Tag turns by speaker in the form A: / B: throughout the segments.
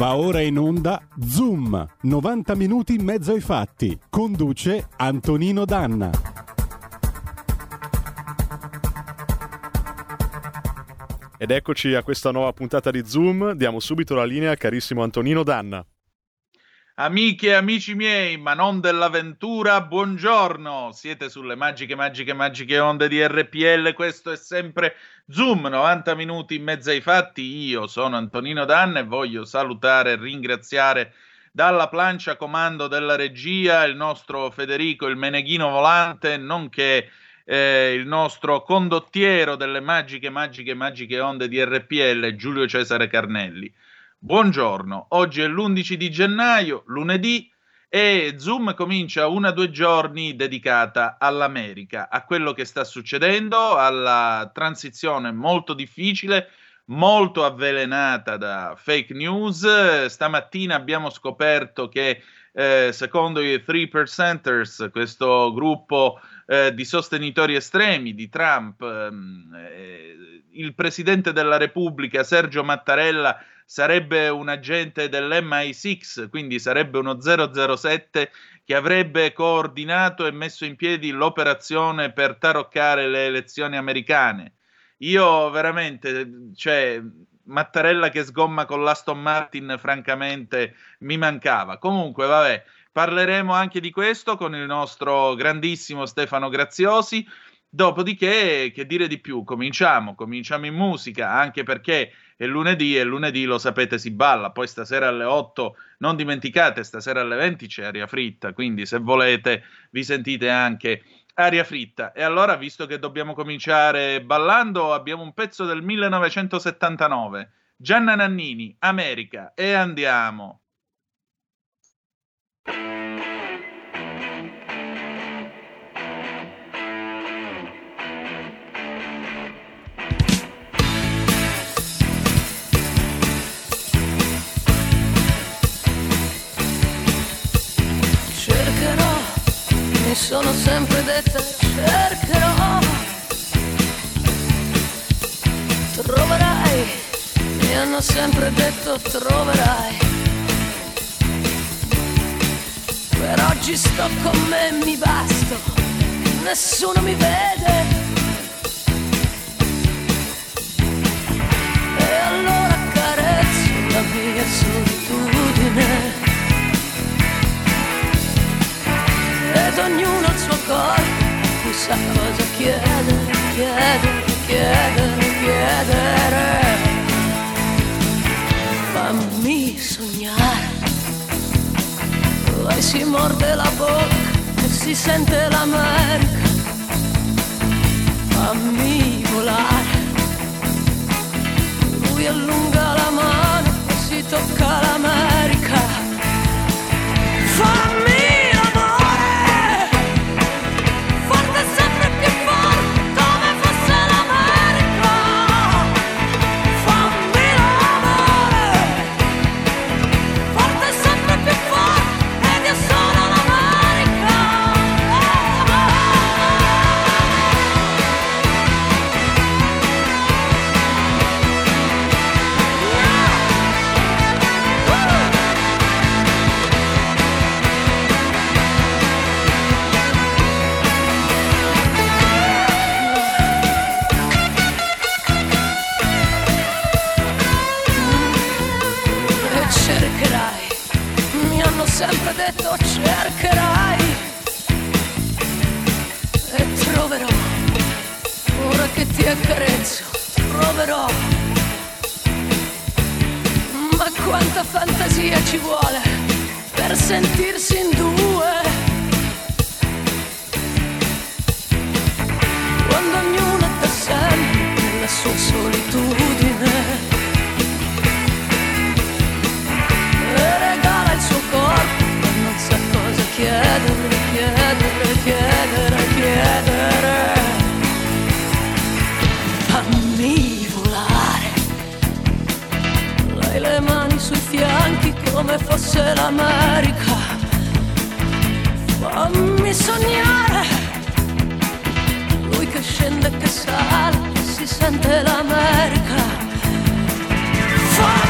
A: Va ora in onda Zoom, 90 minuti in mezzo ai fatti. Conduce Antonino Danna.
B: Ed eccoci a questa nuova puntata di Zoom. Diamo subito la linea al carissimo Antonino Danna.
C: Amiche e amici miei, ma non dell'avventura, buongiorno! Siete sulle magiche, magiche, magiche onde di RPL. Questo è sempre Zoom, 90 minuti in mezzo ai fatti. Io sono Antonino Danna e voglio salutare e ringraziare dalla plancia comando della regia il nostro Federico, il Meneghino Volante, nonché eh, il nostro condottiero delle magiche, magiche, magiche onde di RPL, Giulio Cesare Carnelli. Buongiorno, oggi è l'11 di gennaio, lunedì, e Zoom comincia una o due giorni dedicata all'America, a quello che sta succedendo, alla transizione molto difficile, molto avvelenata da fake news. Stamattina abbiamo scoperto che eh, secondo i 3%ers, questo gruppo eh, di sostenitori estremi di Trump, ehm, eh, il presidente della Repubblica Sergio Mattarella sarebbe un agente dell'MI6, quindi sarebbe uno 007 che avrebbe coordinato e messo in piedi l'operazione per taroccare le elezioni americane. Io veramente, cioè, Mattarella che sgomma con l'Aston Martin, francamente, mi mancava. Comunque, vabbè, parleremo anche di questo con il nostro grandissimo Stefano Graziosi. Dopodiché, che dire di più? Cominciamo, cominciamo in musica, anche perché è lunedì e lunedì lo sapete si balla, poi stasera alle 8 non dimenticate, stasera alle 20 c'è aria fritta, quindi se volete vi sentite anche aria fritta. E allora, visto che dobbiamo cominciare ballando, abbiamo un pezzo del 1979, Gianna Nannini, America, e andiamo.
D: Mi sono sempre detta cercherò, troverai, mi hanno sempre detto troverai. Per oggi sto con me, mi basto, nessuno mi vede. E allora carezzo la mia solitudine. Ed ognuno il suo corpo cui sa cosa chiedere, chiedere, chiedere, chiedere. Fammi sognare. Lei si morde la bocca e si sente l'America. Fammi volare. Lui allunga la mano e si tocca l'America. Fammi le mani sui fianchi come fosse l'America. Fammi sognare, lui che scende e che sale, si sente l'America. Fammi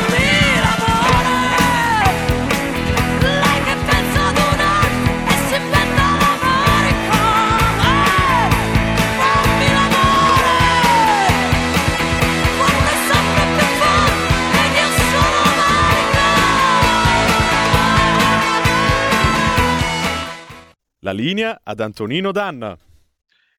B: La linea ad Antonino Danna.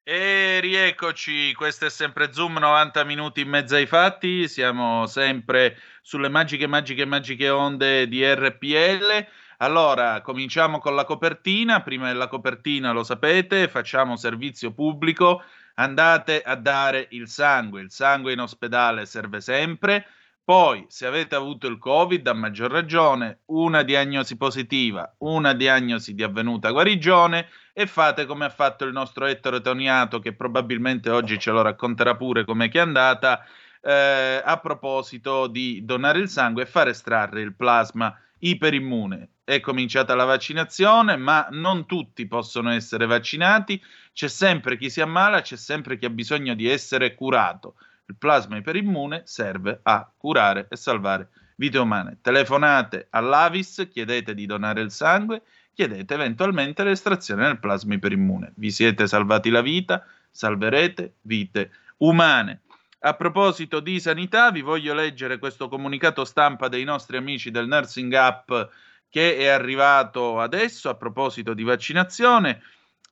C: E rieccoci, questo è sempre Zoom 90 minuti in mezzo ai fatti, siamo sempre sulle magiche, magiche, magiche onde di RPL. Allora, cominciamo con la copertina, prima della copertina lo sapete, facciamo servizio pubblico, andate a dare il sangue, il sangue in ospedale serve sempre. Poi, se avete avuto il Covid, a maggior ragione, una diagnosi positiva, una diagnosi di avvenuta guarigione e fate come ha fatto il nostro Ettore Toniato, che probabilmente oggi ce lo racconterà pure com'è che è andata, eh, a proposito di donare il sangue e far estrarre il plasma iperimmune. È cominciata la vaccinazione, ma non tutti possono essere vaccinati, c'è sempre chi si ammala, c'è sempre chi ha bisogno di essere curato. Il plasma iperimmune serve a curare e salvare vite umane. Telefonate all'Avis, chiedete di donare il sangue chiedete eventualmente l'estrazione del plasma iperimmune. Vi siete salvati la vita, salverete vite umane. A proposito di sanità, vi voglio leggere questo comunicato stampa dei nostri amici del Nursing Up che è arrivato adesso a proposito di vaccinazione.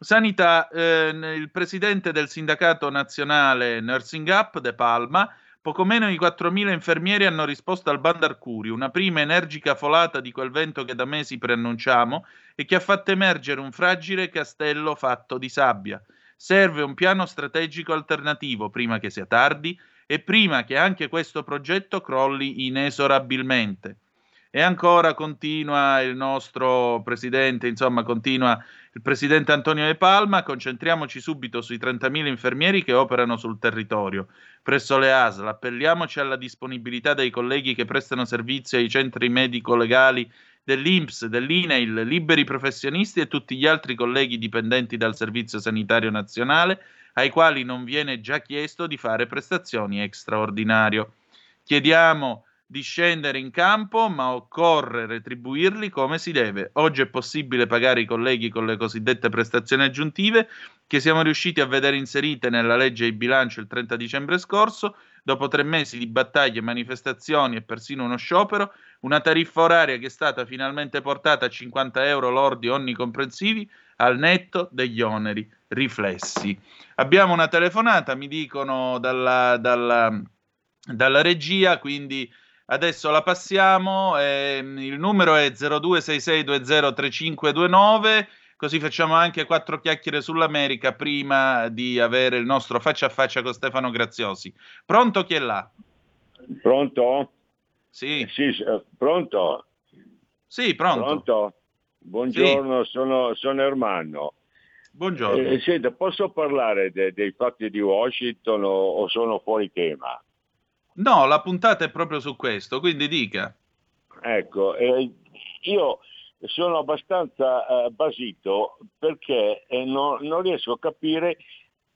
C: Sanità, eh, il presidente del sindacato nazionale Nursing Up, De Palma, Poco meno di 4.000 infermieri hanno risposto al Bandarcuri, una prima energica folata di quel vento che da mesi preannunciamo e che ha fatto emergere un fragile castello fatto di sabbia. Serve un piano strategico alternativo prima che sia tardi e prima che anche questo progetto crolli inesorabilmente. E ancora continua il nostro presidente, insomma, continua il presidente Antonio De Palma. Concentriamoci subito sui 30.000 infermieri che operano sul territorio. Presso le ASL appelliamoci alla disponibilità dei colleghi che prestano servizio ai centri medico-legali dell'INPS, dell'INEIL, liberi professionisti e tutti gli altri colleghi dipendenti dal Servizio Sanitario Nazionale ai quali non viene già chiesto di fare prestazioni straordinario. Chiediamo di scendere in campo, ma occorre retribuirli come si deve. Oggi è possibile pagare i colleghi con le cosiddette prestazioni aggiuntive che siamo riusciti a vedere inserite nella legge di bilancio il 30 dicembre scorso, dopo tre mesi di battaglie, manifestazioni e persino uno sciopero, una tariffa oraria che è stata finalmente portata a 50 euro lordi onnicomprensivi al netto degli oneri riflessi. Abbiamo una telefonata, mi dicono dalla, dalla, dalla regia, quindi Adesso la passiamo, ehm, il numero è 0266203529, così facciamo anche quattro chiacchiere sull'America prima di avere il nostro faccia a faccia con Stefano Graziosi. Pronto chi è là?
E: Pronto?
C: Sì.
E: Sì, pronto?
C: Sì, pronto.
E: Pronto? Buongiorno, sì. sono, sono Ermanno.
C: Buongiorno.
E: Eh, senta, posso parlare de, dei fatti di Washington o, o sono fuori tema?
C: No, la puntata è proprio su questo, quindi dica.
E: Ecco, eh, io sono abbastanza eh, basito perché eh, no, non riesco a capire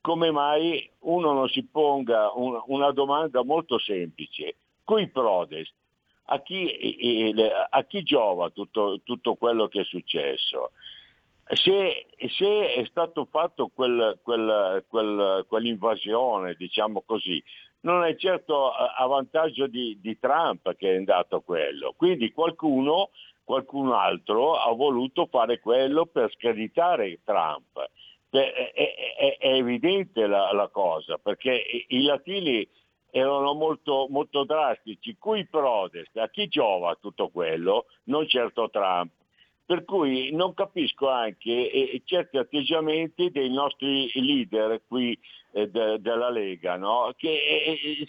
E: come mai uno non si ponga un, una domanda molto semplice. Qui Prodest, a chi, a chi giova tutto, tutto, quello che è successo? Se, se è stato fatto quel, quel, quel, quell'invasione, diciamo così, non è certo a vantaggio di, di Trump che è andato quello. Quindi qualcuno, qualcun altro ha voluto fare quello per screditare Trump. È, è, è evidente la, la, cosa, perché i latini erano molto, molto drastici. Qui Prodest, a chi giova tutto quello? Non certo Trump. Per cui non capisco anche certi atteggiamenti dei nostri leader qui eh, de, della Lega, no? che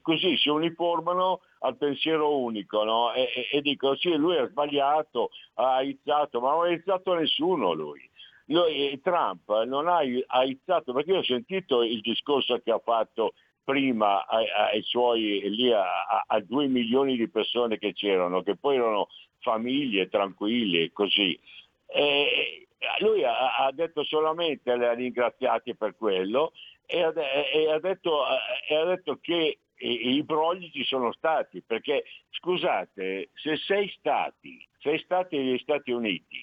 E: così si uniformano al pensiero unico no? e, dicono sì, lui ha sbagliato, ha aizzato, ma non ha aizzato nessuno lui. lui eh, Trump non ha aizzato, perché io ho sentito il discorso che ha fatto prima ai, ai suoi, lì a, a, due milioni di persone che c'erano, che poi erano famiglie tranquille, così. E lui ha, ha, detto solamente le ha ringraziati per quello e ha, e ha, detto, e ha detto, che i, i brogli ci sono stati, perché scusate, se sei stati, sei stati negli Stati Uniti,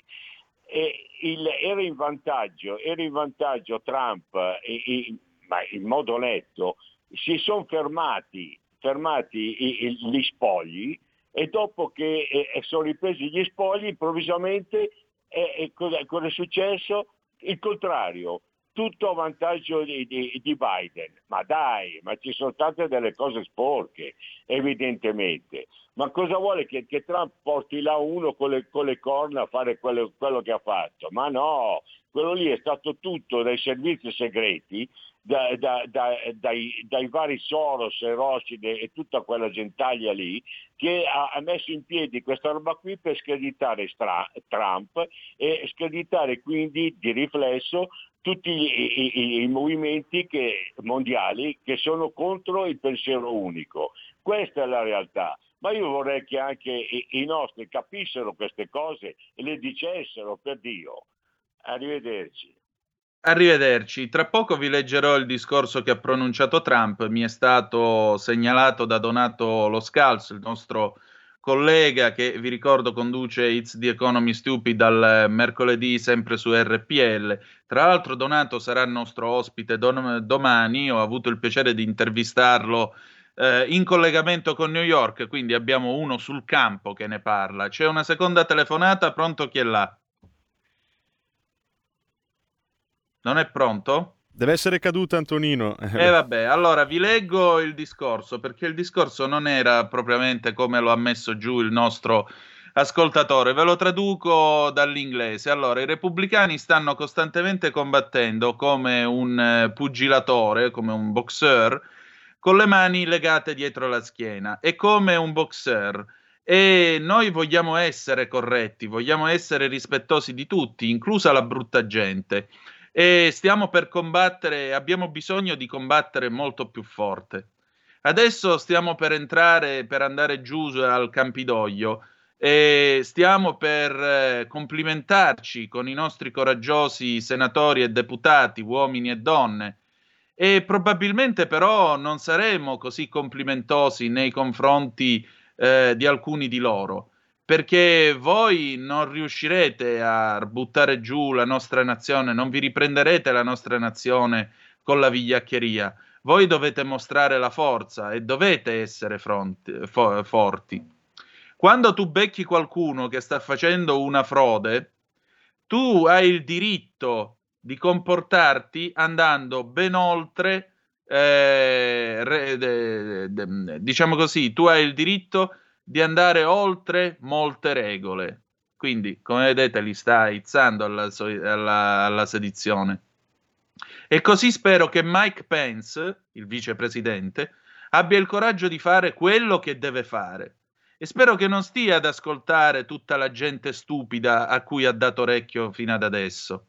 E: il, era, in vantaggio, era in vantaggio Trump, e, e, ma in modo netto, si sono fermati, fermati gli spogli e dopo che eh, sono ripresi gli spogli improvvisamente E, e cosa, cosa, è successo? Il contrario, tutto a vantaggio di, di, di, Biden. Ma dai, ma ci sono state delle cose sporche, evidentemente. Ma cosa vuole che, che Trump porti là uno con le, con le corna a fare quello, quello che ha fatto? Ma no, quello lì è stato tutto dai servizi segreti da, da, da, dai, dai, vari Soros e Rothschild e tutta quella gentaglia lì che ha, ha, messo in piedi questa roba qui per screditare Stra- Trump e screditare quindi di riflesso tutti i, i, i movimenti che, mondiali che sono contro il pensiero unico. Questa è la realtà. Ma io vorrei che anche i nostri capissero queste cose e le dicessero per Dio. Arrivederci.
C: Arrivederci. Tra poco vi leggerò il discorso che ha pronunciato Trump. Mi è stato segnalato da Donato Lo Scalzo, il nostro collega che vi ricordo conduce It's the Economy Stupid dal mercoledì sempre su RPL. Tra l'altro Donato sarà il nostro ospite dom- domani, ho avuto il piacere di intervistarlo eh, in collegamento con New York, quindi abbiamo uno sul campo che ne parla. C'è una seconda telefonata, pronto chi è là? Non è pronto?
B: Deve essere caduto Antonino.
C: Eh vabbè, allora vi leggo il discorso, perché il discorso non era propriamente come lo ha messo giù il nostro ascoltatore. Ve lo traduco dall'inglese. Allora, i repubblicani stanno costantemente combattendo come un eh, pugilatore, come un boxer, con le mani legate dietro la schiena. E come un boxer. E noi vogliamo essere corretti, vogliamo essere rispettosi di tutti, inclusa la brutta gente e stiamo per combattere, abbiamo bisogno di combattere molto più forte. Adesso stiamo per entrare, per andare giù al Campidoglio e stiamo per eh, complimentarci con i nostri coraggiosi senatori e deputati, uomini e donne, e probabilmente però non saremo così complimentosi nei confronti eh, di alcuni di loro perché voi non riuscirete a buttare giù la nostra nazione, non vi riprenderete la nostra nazione con la vigliaccheria. Voi dovete mostrare la forza e dovete essere fronti, fo- forti. Quando tu becchi qualcuno che sta facendo una frode, tu hai il diritto di comportarti andando ben oltre, eh, re, de, de, de, diciamo così, tu hai il diritto di andare oltre molte regole. Quindi, come vedete, li sta aizzando alla, alla, alla sedizione. E così spero che Mike Pence, il vicepresidente, abbia il coraggio di fare quello che deve fare. E spero che non stia ad ascoltare tutta la gente stupida a cui ha dato orecchio fino ad adesso.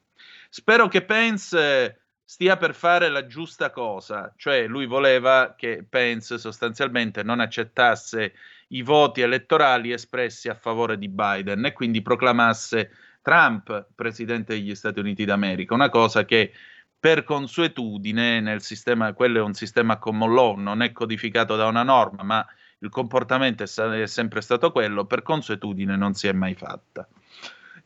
C: Spero che Pence stia per fare la giusta cosa, cioè lui voleva che Pence sostanzialmente non accettasse i voti elettorali espressi a favore di Biden e quindi proclamasse Trump presidente degli Stati Uniti d'America, una cosa che per consuetudine nel sistema, quello è un sistema common law, non è codificato da una norma, ma il comportamento è, sempre stato quello, per consuetudine non si è mai fatta.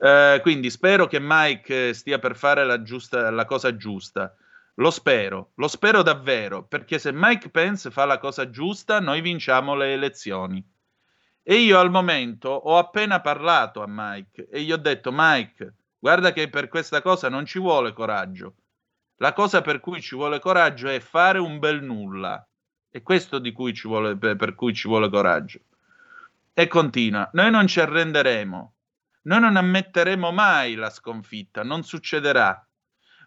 C: Eh, quindi spero che Mike stia per fare la, giusta, la cosa giusta. Lo spero, lo spero davvero, perché se Mike Pence fa la cosa giusta, noi vinciamo le elezioni. E io al momento ho appena parlato a Mike e gli ho detto, Mike, guarda che per questa cosa non ci vuole coraggio. La cosa per cui ci vuole coraggio è fare un bel nulla. È questo di cui ci vuole, per cui ci vuole coraggio. E continua, noi non ci arrenderemo. Noi non ammetteremo mai la sconfitta, non succederà.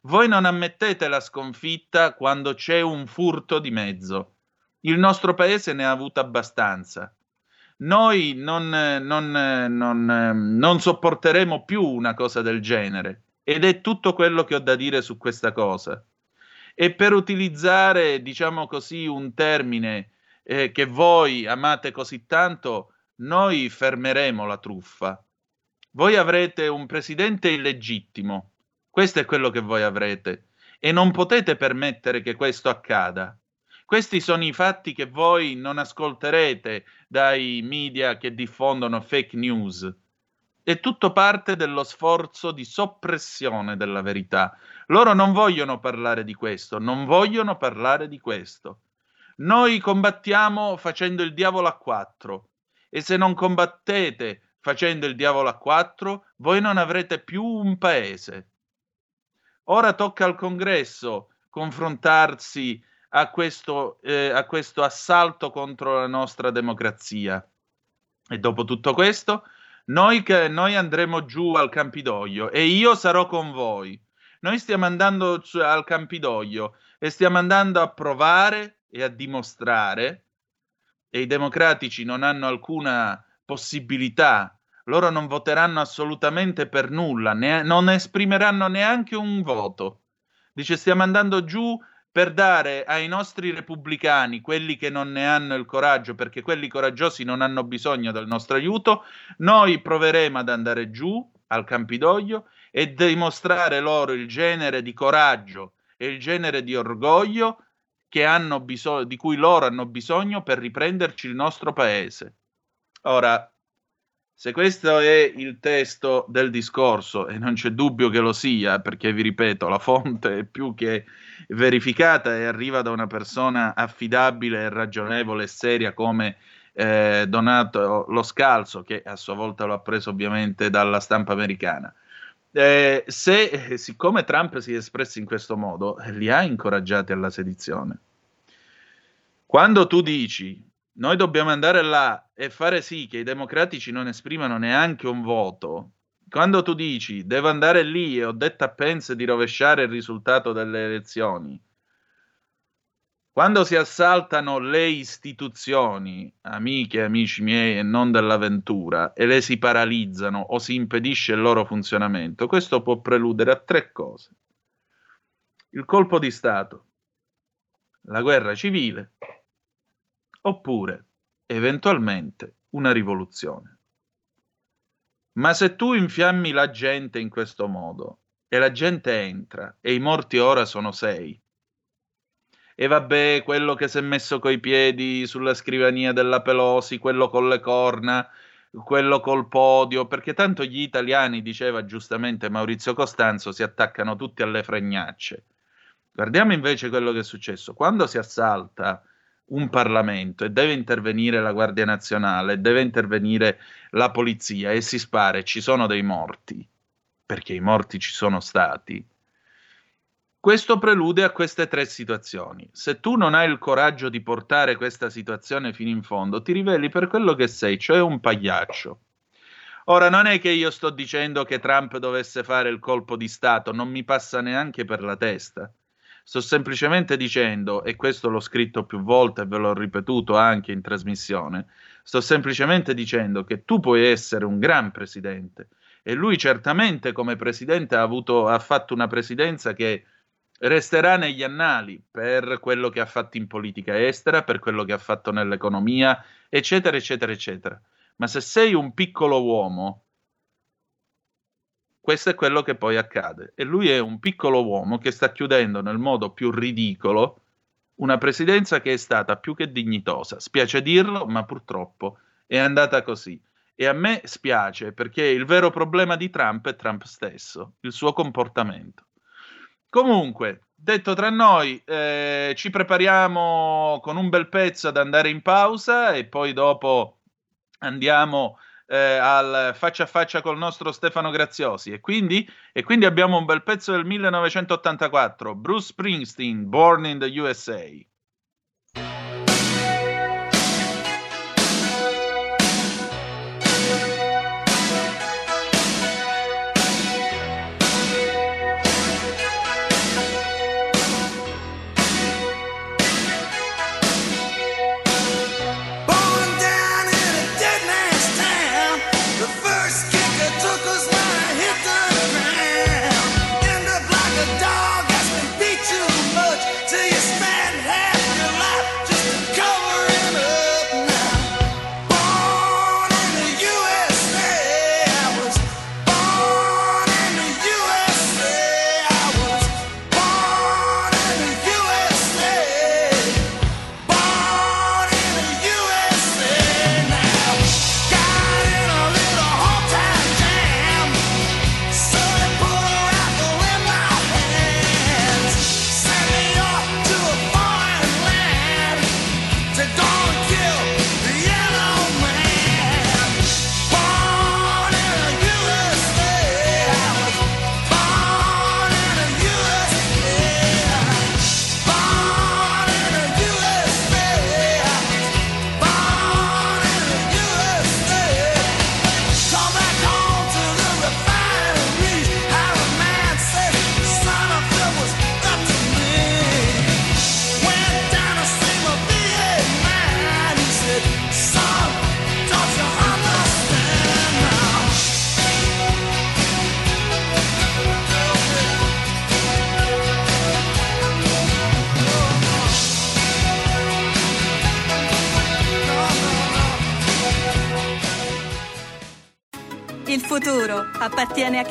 C: Voi non ammettete la sconfitta quando c'è un furto di mezzo. Il nostro paese ne ha avuto abbastanza. Noi non, non, non, non sopporteremo più una cosa del genere. Ed è tutto quello che ho da dire su questa cosa. E per utilizzare, diciamo così, un termine eh, che voi amate così tanto, noi fermeremo la truffa. Voi avrete un presidente illegittimo, questo è quello che voi avrete e non potete permettere che questo accada. Questi sono i fatti che voi non ascolterete dai media che diffondono fake news. È tutto parte dello sforzo di soppressione della verità. Loro non vogliono parlare di questo, non vogliono parlare di questo. Noi combattiamo facendo il diavolo a quattro e se non combattete facendo il diavolo a quattro, voi non avrete più un paese. Ora tocca al congresso confrontarsi a questo, eh, a questo assalto contro la nostra democrazia. E dopo tutto questo, noi, noi andremo giù al Campidoglio e io sarò con voi. Noi stiamo andando al Campidoglio e stiamo andando a provare e a dimostrare, e i democratici non hanno alcuna possibilità, loro non voteranno assolutamente per nulla, ne, non esprimeranno neanche un voto. Dice stiamo andando giù per dare ai nostri repubblicani, quelli che non ne hanno il coraggio, perché quelli coraggiosi non hanno bisogno del nostro aiuto, noi proveremo ad andare giù al Campidoglio e dimostrare loro il genere di coraggio e il genere di orgoglio bisog- di cui loro hanno bisogno per riprenderci il nostro paese. Ora, se questo è il testo del discorso, e non c'è dubbio che lo sia, perché vi ripeto, la fonte è più che verificata e arriva da una persona affidabile, ragionevole e seria come eh, Donato Lo Scalzo, che a sua volta lo ha preso ovviamente dalla stampa americana. Eh, se, siccome Trump si è espresso in questo modo, li ha incoraggiati alla sedizione. Quando tu dici noi dobbiamo andare là e fare sì che i democratici non esprimano neanche un voto. Quando tu dici devo andare lì e ho detto a Pence di rovesciare il risultato delle elezioni, quando si assaltano le istituzioni, amiche e amici miei e non dell'avventura, e le si paralizzano o si impedisce il loro funzionamento, questo può preludere a tre cose. Il colpo di Stato, la guerra civile oppure, eventualmente, una rivoluzione. Ma se tu infiammi la gente in questo modo e la gente entra e i morti ora sono sei, e vabbè, quello che si è messo coi piedi sulla scrivania della Pelosi, quello con le corna, quello col podio, perché tanto gli italiani, diceva giustamente Maurizio Costanzo, si attaccano tutti alle fregnacce. Guardiamo invece quello che è successo. Quando si assalta un Parlamento e deve intervenire la Guardia Nazionale, deve intervenire la polizia e si spara ci sono dei morti, perché i morti ci sono stati, questo prelude a queste tre situazioni. Se tu non hai il coraggio di portare questa situazione fino in fondo, ti riveli per quello che sei, cioè un pagliaccio. Ora, non è che io sto dicendo che Trump dovesse fare il colpo di Stato, non mi passa neanche per la testa. Sto semplicemente dicendo, e questo l'ho scritto più volte e ve l'ho ripetuto anche in trasmissione, sto semplicemente dicendo che tu puoi essere un gran presidente e lui certamente come presidente ha, avuto, ha fatto una presidenza che resterà negli annali per quello che ha fatto in politica estera, per quello che ha fatto nell'economia, eccetera, eccetera, eccetera. Ma se sei un piccolo uomo questo è quello che poi accade. E lui è un piccolo uomo che sta chiudendo nel modo più ridicolo una presidenza che è stata più che dignitosa. Spiace dirlo, ma purtroppo è andata così. E a me spiace perché il vero problema di Trump è Trump stesso, il suo comportamento. Comunque, detto tra noi, eh, ci prepariamo con un bel pezzo ad andare in pausa e poi dopo andiamo eh, al faccia a faccia col nostro Stefano Graziosi. E quindi, e quindi abbiamo un bel pezzo del 1984, Bruce Springsteen, Born in the USA.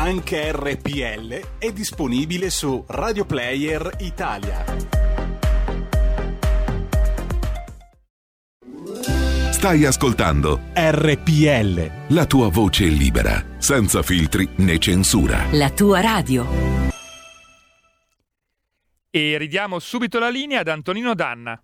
A: Anche RPL è disponibile su Radio Player Italia.
F: Stai ascoltando
A: RPL.
F: la tua voce libera, senza filtri né censura.
G: La tua radio.
H: E ridiamo subito la linea ad Antonino Danna.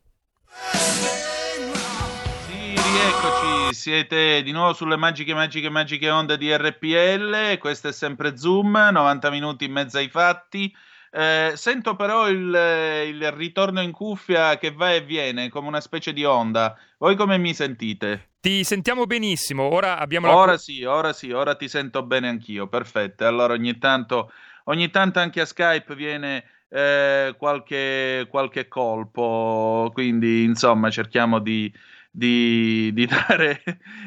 C: Sì, rieccoci, siete di nuovo sulle magiche, magiche, magiche onde di RPL, questo è sempre Zoom, 90 minuti in mezzo ai fatti. Eh, sento però il, il ritorno in cuffia che va e viene come una specie di onda. Voi come mi sentite?
H: Ti sentiamo benissimo, ora abbiamo la...
C: Ora sì, ora sì, ora ti sento bene anch'io, perfetto. Allora ogni tanto, ogni tanto anche a Skype viene eh, qualche, qualche colpo, quindi insomma cerchiamo di, di, di, dare,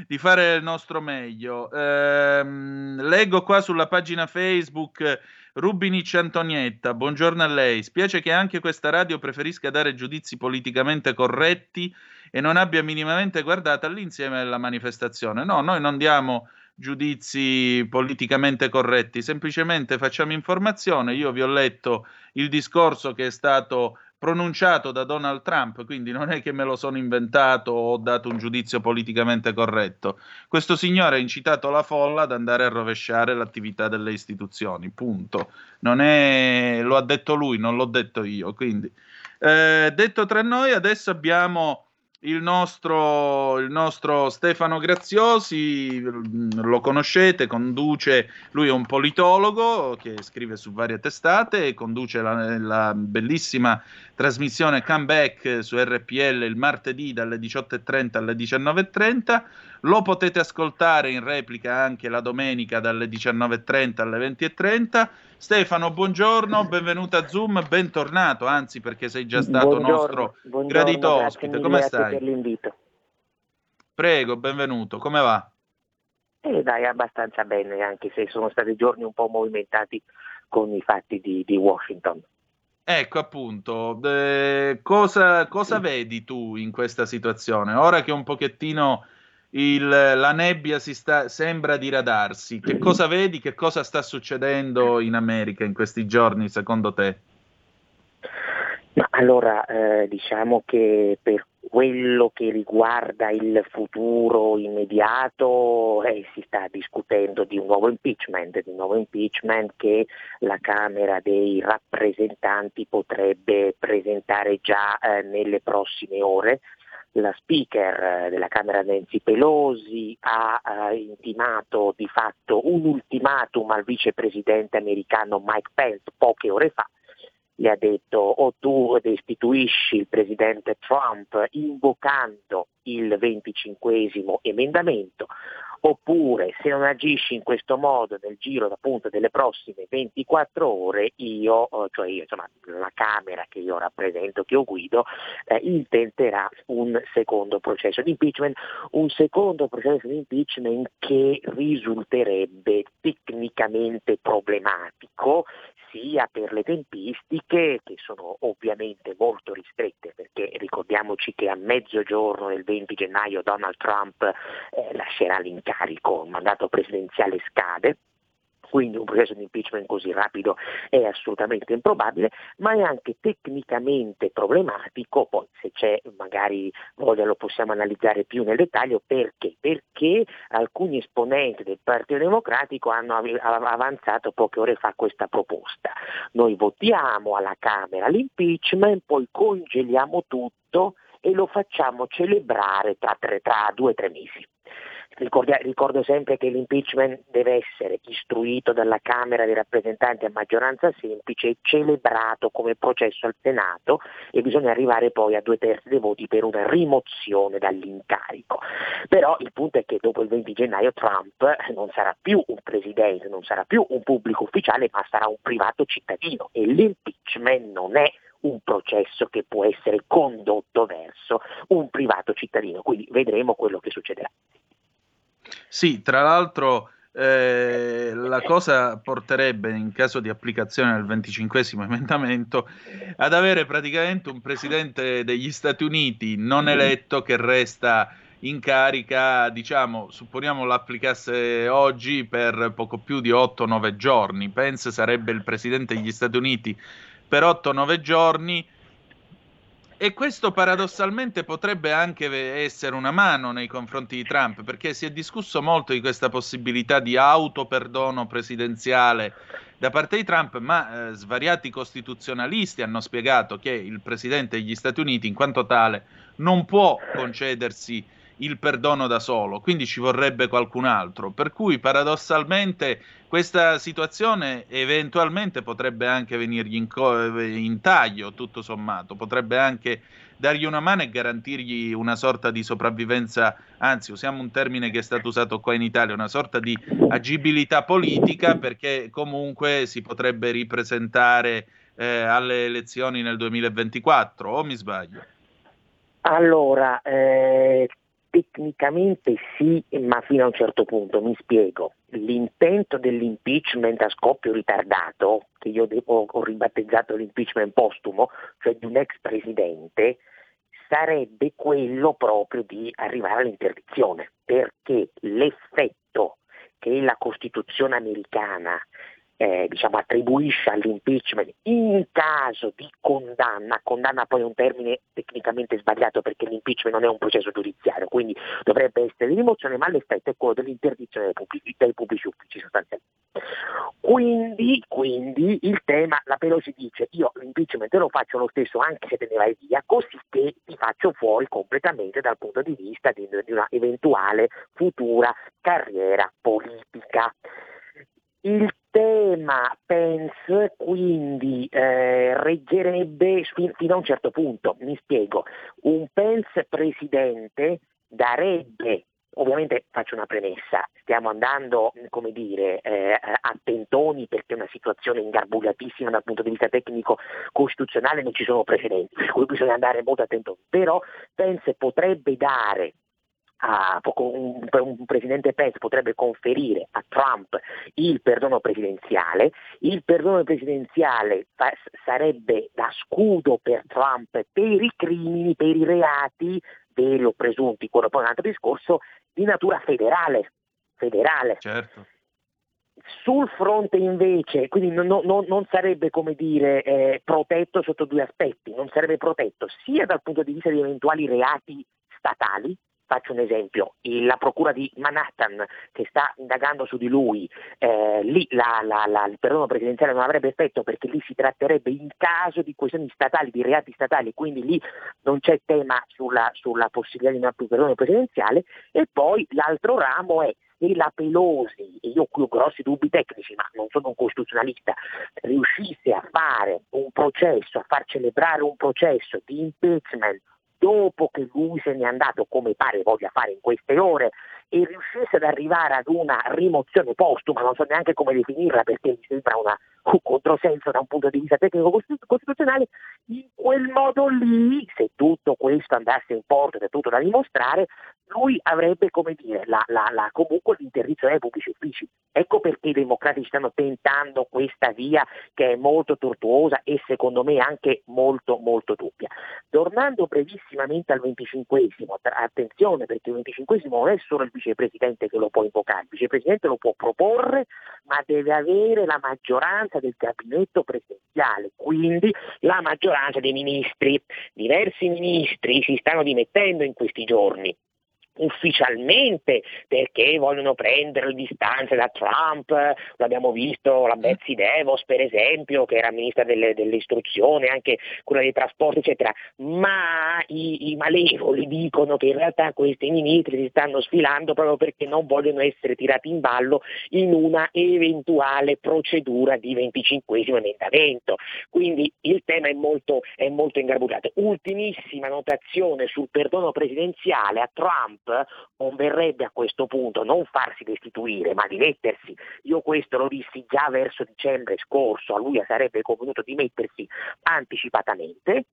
C: di fare il nostro meglio. Ehm, leggo qua sulla pagina Facebook Rubinic Antonietta, buongiorno a lei. Spiace che anche questa radio preferisca dare giudizi politicamente corretti e non abbia minimamente guardato all'insieme della manifestazione. No, noi non diamo giudizi politicamente corretti, semplicemente facciamo informazione. Io vi ho letto il discorso che è stato pronunciato da Donald Trump, quindi non è che me lo sono inventato o ho dato un giudizio politicamente corretto. Questo signore ha incitato la folla ad andare a rovesciare l'attività delle istituzioni, punto. È... lo ha detto lui, non l'ho detto io. Quindi, eh, detto tra noi, adesso abbiamo il nostro, il nostro Stefano Graziosi, lo conoscete, conduce, lui è un politologo che scrive su varie testate e conduce la, la bellissima trasmissione Comeback su RPL il martedì dalle 18.30 alle 19.30. Lo potete ascoltare in replica anche la domenica dalle 19.30 alle 20.30. Stefano, buongiorno, benvenuto a Zoom, bentornato, anzi perché sei già stato
I: Buongiorno,
C: nostro
I: buongiorno,
C: gradito
I: grazie
C: ospite.
I: mille
C: Come stai?
I: per l'invito.
C: Prego, benvenuto. Come va?
I: Eh, dai, abbastanza bene, anche se sono stati giorni un po' movimentati con i fatti di, di Washington.
C: Ecco appunto, eh, cosa, cosa vedi tu in questa situazione? Ora che un pochettino il- la nebbia sta, sembra diradarsi, che cosa vedi? Che cosa sta succedendo in America in questi giorni secondo te?
I: Ma allora, eh, diciamo che per quello che riguarda il futuro immediato eh, si sta discutendo di un nuovo impeachment, di un nuovo impeachment che la Camera dei rappresentanti potrebbe presentare già eh, nelle prossime ore. La speaker eh, della Camera Nancy Pelosi ha eh, intimato di fatto un ultimatum al vicepresidente americano Mike Pence poche ore fa. Le ha detto o tu destituisci il presidente Trump invocando il 25 emendamento oppure se non agisci in questo modo nel giro appunto delle prossime 24 ore io, eh, cioè io, insomma la Camera che io rappresento, che io guido, eh, intenterà un secondo processo di impeachment, un secondo processo di impeachment che risulterebbe tecnicamente problematico sia per le tempistiche che sono ovviamente molto ristrette perché ricordiamoci che a mezzogiorno del 20 gennaio Donald Trump eh, lascerà l'incarico, il mandato presidenziale scade quindi un processo di impeachment così rapido è assolutamente improbabile, ma è anche tecnicamente problematico, poi se c'è magari voglia lo possiamo analizzare più nel dettaglio, perché? Perché alcuni esponenti del Partito Democratico hanno av- avanzato poche ore fa questa proposta. Noi votiamo alla Camera l'impeachment, poi congeliamo tutto e lo facciamo celebrare tra, tre, tra due o tre mesi Ricordia, ricordo sempre che l'impeachment deve essere istruito dalla Camera dei rappresentanti a maggioranza semplice e celebrato come processo al Senato e bisogna arrivare poi a due terzi dei voti per una rimozione dall'incarico. Però il punto è che dopo il 20 gennaio Trump non sarà più un presidente, non sarà più un pubblico ufficiale, ma sarà un privato cittadino e l'impeachment non è un processo che può essere condotto verso un privato cittadino, quindi vedremo quello che succederà.
C: Sì, tra l'altro eh, la cosa porterebbe, in caso di applicazione del 25 emendamento, ad avere praticamente un presidente degli Stati Uniti non eletto che resta in carica, diciamo, supponiamo l'applicasse oggi per poco più di 8-9 giorni. Pence sarebbe il presidente degli Stati Uniti per 8-9 giorni e questo paradossalmente potrebbe anche essere una mano nei confronti di Trump, perché si è discusso molto di questa possibilità di autoperdono presidenziale da parte di Trump, ma eh, svariati costituzionalisti hanno spiegato che il presidente degli Stati Uniti, in quanto tale, non può concedersi il perdono da solo, quindi ci vorrebbe qualcun altro. Per cui paradossalmente questa situazione eventualmente potrebbe anche venirgli in, co- in, taglio, tutto sommato, potrebbe anche dargli una mano e garantirgli una sorta di sopravvivenza, anzi usiamo un termine che è stato usato qua in Italia, una sorta di agibilità politica perché comunque si potrebbe ripresentare eh, alle elezioni nel 2024, o mi sbaglio?
I: Allora, eh, Tecnicamente sì, ma fino a un certo punto, mi spiego. L'intento dell'impeachment a scoppio ritardato, che io devo, ho ribattezzato l'impeachment postumo, cioè di un ex presidente, sarebbe quello proprio di arrivare all'interdizione, perché l'effetto che la Costituzione americana eh, diciamo, attribuisce all'impeachment in caso di condanna, condanna poi è un termine tecnicamente sbagliato perché l'impeachment non è un processo giudiziario, quindi dovrebbe essere rimozione, ma l'effetto è quello dell'interdizione dei pubblici, dei pubblici uffici sostanzialmente. Quindi, quindi, il tema, la Pelosi dice io l'impeachment lo faccio lo stesso anche se te ne vai via, così che ti faccio fuori completamente dal punto di vista di, di una eventuale futura carriera politica. Il tema Pence quindi eh, reggerebbe fino a un certo punto, mi spiego, un Pence presidente darebbe Ovviamente faccio una premessa, stiamo andando, come dire, eh, a tentoni perché è una situazione ingarbugliatissima dal punto di vista tecnico costituzionale, non ci sono precedenti, per cui bisogna andare molto attento. Però Pence potrebbe dare a, un, un, presidente Pence potrebbe conferire a Trump il perdono presidenziale, il perdono presidenziale fa, sarebbe da scudo per Trump per i crimini, per i reati veri o presunti, quello poi è un altro discorso, di natura federale. federale.
C: Certo.
I: Sul fronte invece, quindi non, non, non sarebbe come dire eh, protetto sotto due aspetti, non sarebbe protetto sia dal punto di vista di eventuali reati statali, Faccio un esempio, la procura di Manhattan che sta indagando su di lui, eh, lì la, la, la, il perdono presidenziale non avrebbe effetto perché lì si tratterebbe in caso di questioni statali, di reati statali, quindi lì non c'è tema sulla, sulla possibilità di un perdono presidenziale e poi l'altro ramo è se la Pelosi, e io qui ho grossi dubbi tecnici, ma non sono un costituzionalista, riuscisse a fare un processo, a far celebrare un processo di impeachment dopo che lui se n'è andato, come pare voglia fare in queste ore, e riuscisse ad arrivare ad una rimozione postuma, non so neanche come definirla perché mi sembra una, un controsenso da un punto di vista tecnico-costituzionale, in quel modo lì, se tutto questo andasse in porto ed è tutto da dimostrare, lui avrebbe, come dire, la, la, la, comunque l'interdizione ai pubblici uffici. Ecco perché i democratici stanno tentando questa via che è molto tortuosa e secondo me anche molto molto dubbia. Tornando brevissimamente al 25esimo, attenzione perché il 25esimo non è solo il vicepresidente che lo può invocare, il vicepresidente lo può proporre, ma deve avere la maggioranza del gabinetto presidenziale, quindi la maggioranza dei ministri. Diversi ministri si stanno dimettendo in questi giorni ufficialmente perché vogliono prendere le distanze da Trump, l'abbiamo visto la Betsy DeVos per esempio che era ministra delle, dell'istruzione, anche quella dei trasporti eccetera, ma i, i, malevoli dicono che in realtà questi ministri si stanno sfilando proprio perché non vogliono essere tirati in ballo in una eventuale procedura di 25 emendamento. Quindi il tema è molto, è molto ingarbugliato. Ultimissima notazione sul perdono presidenziale a Trump converrebbe a questo punto non farsi destituire ma dimettersi. Io questo lo dissi già verso dicembre scorso, a lui sarebbe convenuto dimettersi anticipatamente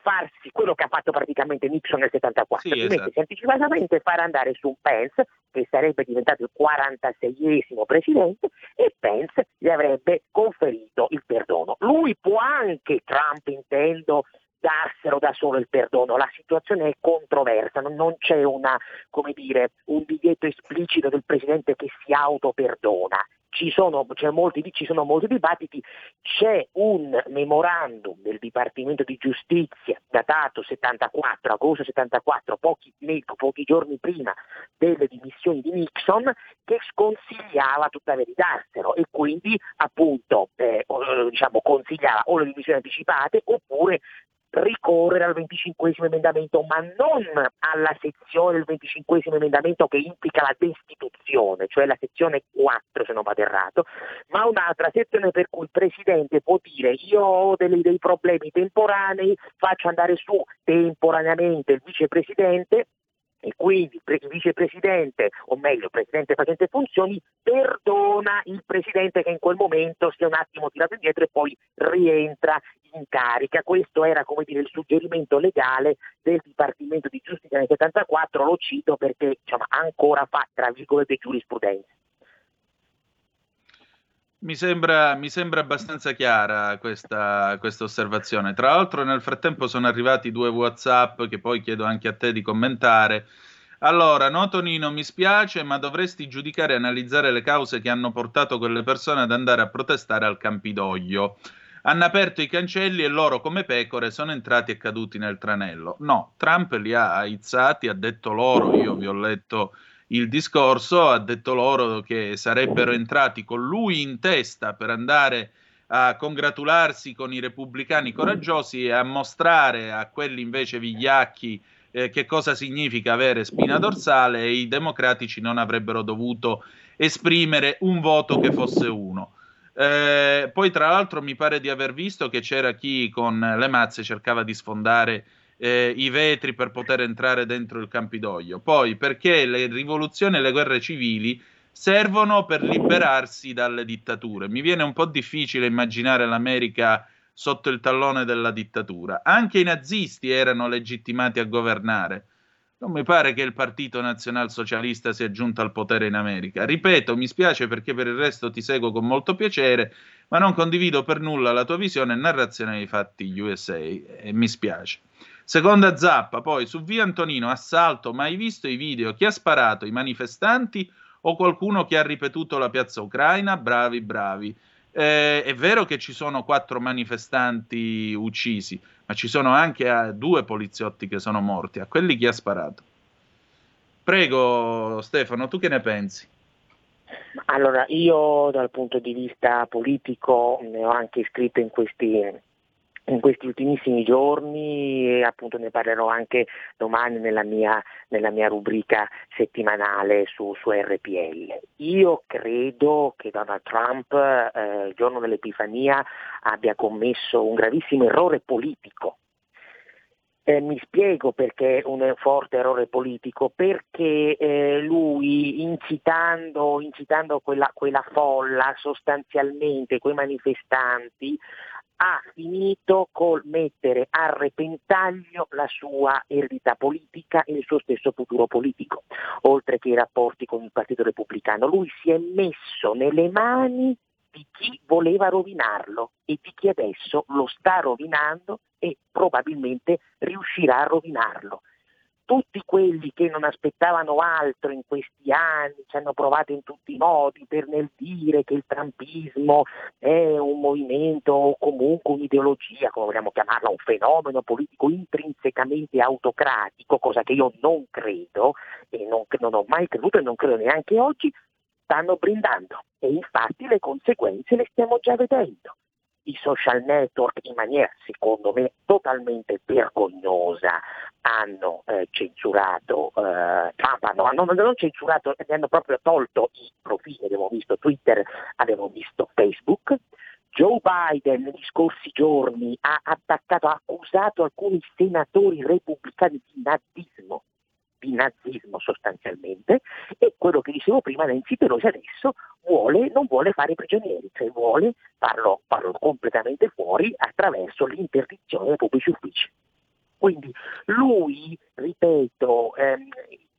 I: farsi quello che ha fatto praticamente Nixon nel 74, sì, dimettersi esatto. anticipatamente e far andare su Pence, che sarebbe diventato il 46esimo presidente, e Pence gli avrebbe conferito il perdono. Lui può anche, Trump intendo, darselo da solo il perdono. La situazione è controversa, non, c'è una, dire, un divieto esplicito del Presidente che si autoperdona. Ci sono, molti, ci sono, molti, dibattiti, c'è un memorandum del Dipartimento di Giustizia datato 74, agosto 74, pochi, pochi giorni prima delle dimissioni di Nixon, che sconsigliava tuttavia di darselo e quindi appunto eh, diciamo, consigliava o le dimissioni anticipate oppure ricorrere al 25 emendamento, ma non alla sezione del 25 emendamento che implica la destituzione, cioè la sezione 4 se non vado errato, ma un'altra sezione per cui il Presidente può dire io ho dei, dei problemi temporanei, faccio andare su temporaneamente il Vicepresidente e quindi il vicepresidente, o meglio il presidente facente funzioni, perdona il presidente che in quel momento sia un attimo tirato indietro e poi rientra in carica. Questo era come dire, il suggerimento legale del Dipartimento di Giustizia nel 74, lo cito perché diciamo, ancora fa tra virgolette giurisprudenza.
C: Mi sembra, mi sembra, abbastanza chiara questa, questa, osservazione. Tra l'altro, nel frattempo sono arrivati due WhatsApp che poi chiedo anche a te di commentare. Allora, no, Tonino, mi spiace, ma dovresti giudicare e analizzare le cause che hanno portato quelle persone ad andare a protestare al Campidoglio. Hanno aperto i cancelli e loro, come pecore, sono entrati e caduti nel tranello. No, Trump li ha aizzati, ha detto loro, io vi ho letto il discorso, ha detto loro che sarebbero entrati con lui in testa per andare a congratularsi con i repubblicani coraggiosi e a mostrare a quelli invece vigliacchi eh, che cosa significa avere spina dorsale e i democratici non avrebbero dovuto esprimere un voto che fosse uno. Eh, poi tra l'altro mi pare di aver visto che c'era chi con le mazze cercava di sfondare eh, i vetri per poter entrare dentro il Campidoglio. Poi perché le rivoluzioni e le guerre civili servono per liberarsi dalle dittature. Mi viene un po' difficile immaginare l'America sotto il tallone della dittatura. Anche i nazisti erano legittimati a governare. Non mi pare che il Partito Nazionalsocialista sia giunto al potere in America. Ripeto, mi spiace perché per il resto ti seguo con molto piacere, ma non condivido per nulla la tua visione e narrazione dei fatti USA e mi spiace. Seconda zappa, poi su via Antonino, assalto, mai visto i video? Chi ha sparato? I manifestanti o qualcuno che ha ripetuto la piazza Ucraina? Bravi, bravi. Eh, è vero che ci sono quattro manifestanti uccisi, ma ci sono anche eh, due poliziotti che sono morti. A quelli chi ha sparato? Prego, Stefano, tu che ne pensi?
I: Allora, io dal punto di vista politico ne ho anche scritto in questi in questi ultimissimi giorni e appunto ne parlerò anche domani nella mia, nella mia rubrica settimanale su, su, RPL. Io credo che Donald Trump eh, il giorno dell'Epifania abbia commesso un gravissimo errore politico. Eh, mi spiego perché un forte errore politico, perché eh, lui incitando, incitando quella, quella folla sostanzialmente, quei manifestanti, ha finito col mettere a repentaglio la sua eredità politica e il suo stesso futuro politico, oltre che i rapporti con il Partito Repubblicano. Lui si è messo nelle mani di chi voleva rovinarlo e di chi adesso lo sta rovinando e probabilmente riuscirà a rovinarlo. Tutti quelli che non aspettavano altro in questi anni, ci hanno provato in tutti i modi per nel dire che il trampismo è un movimento o comunque un'ideologia, come vogliamo chiamarla, un fenomeno politico intrinsecamente autocratico, cosa che io non credo e non, non ho mai creduto e non credo neanche oggi, stanno brindando. E infatti le conseguenze le stiamo già vedendo i social network in maniera secondo me totalmente vergognosa. Hanno eh, censurato eh, Trump, hanno, non censurato, ne hanno proprio tolto i profili, abbiamo visto Twitter, abbiamo visto Facebook. Joe Biden negli scorsi giorni ha attaccato, ha accusato alcuni senatori repubblicani di nazismo di nazismo sostanzialmente e quello che dicevo prima Nancy Pelosi adesso vuole, non vuole fare prigionieri, cioè vuole farlo, farlo completamente fuori attraverso l'interdizione dei pubblici uffici. Quindi lui, ripeto, ehm,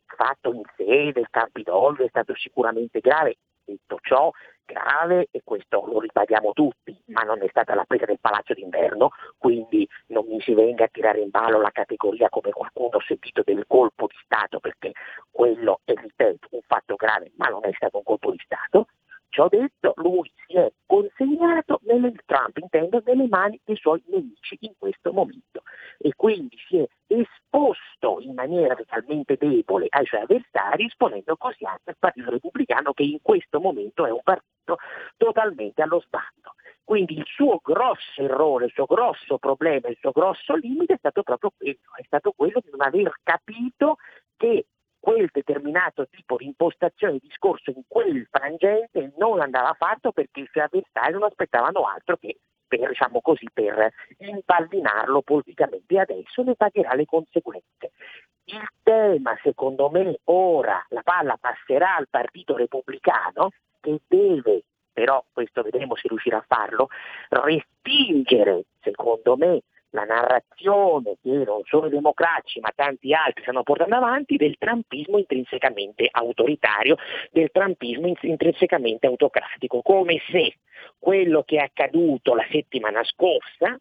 I: fatto in sé del Campidoglio è stato sicuramente grave, detto ciò, grave e questo lo ribadiamo tutti, ma non è stata la presa del palazzo d'inverno, quindi non mi si venga a tirare in ballo la categoria come qualcuno ha sentito del colpo di Stato, perché quello è, ripeto, un fatto grave, ma non è stato un colpo di Stato. Ciò detto, lui si è consegnato nelle, Trump, intendo, nelle mani dei suoi nemici in questo momento e quindi si è esposto in maniera totalmente debole ai suoi avversari, esponendo così anche il Partito Repubblicano che in questo momento è un partito totalmente allo sbando. Quindi il suo grosso errore, il suo grosso problema, il suo grosso limite è stato proprio quello, è stato quello di non aver capito che quel determinato tipo di impostazione di discorso in quel frangente non andava fatto perché i suoi avversari non aspettavano altro che per, diciamo così, per impallinarlo politicamente e adesso ne pagherà le conseguenze. Il tema, secondo me, ora la palla passerà al Partito Repubblicano che deve, però questo vedremo se riuscirà a farlo, respingere, secondo me, la narrazione che non solo i democratici ma tanti altri stanno portando avanti del trampismo intrinsecamente autoritario, del trampismo intrinsecamente autocratico, come se quello che è accaduto la settimana scorsa,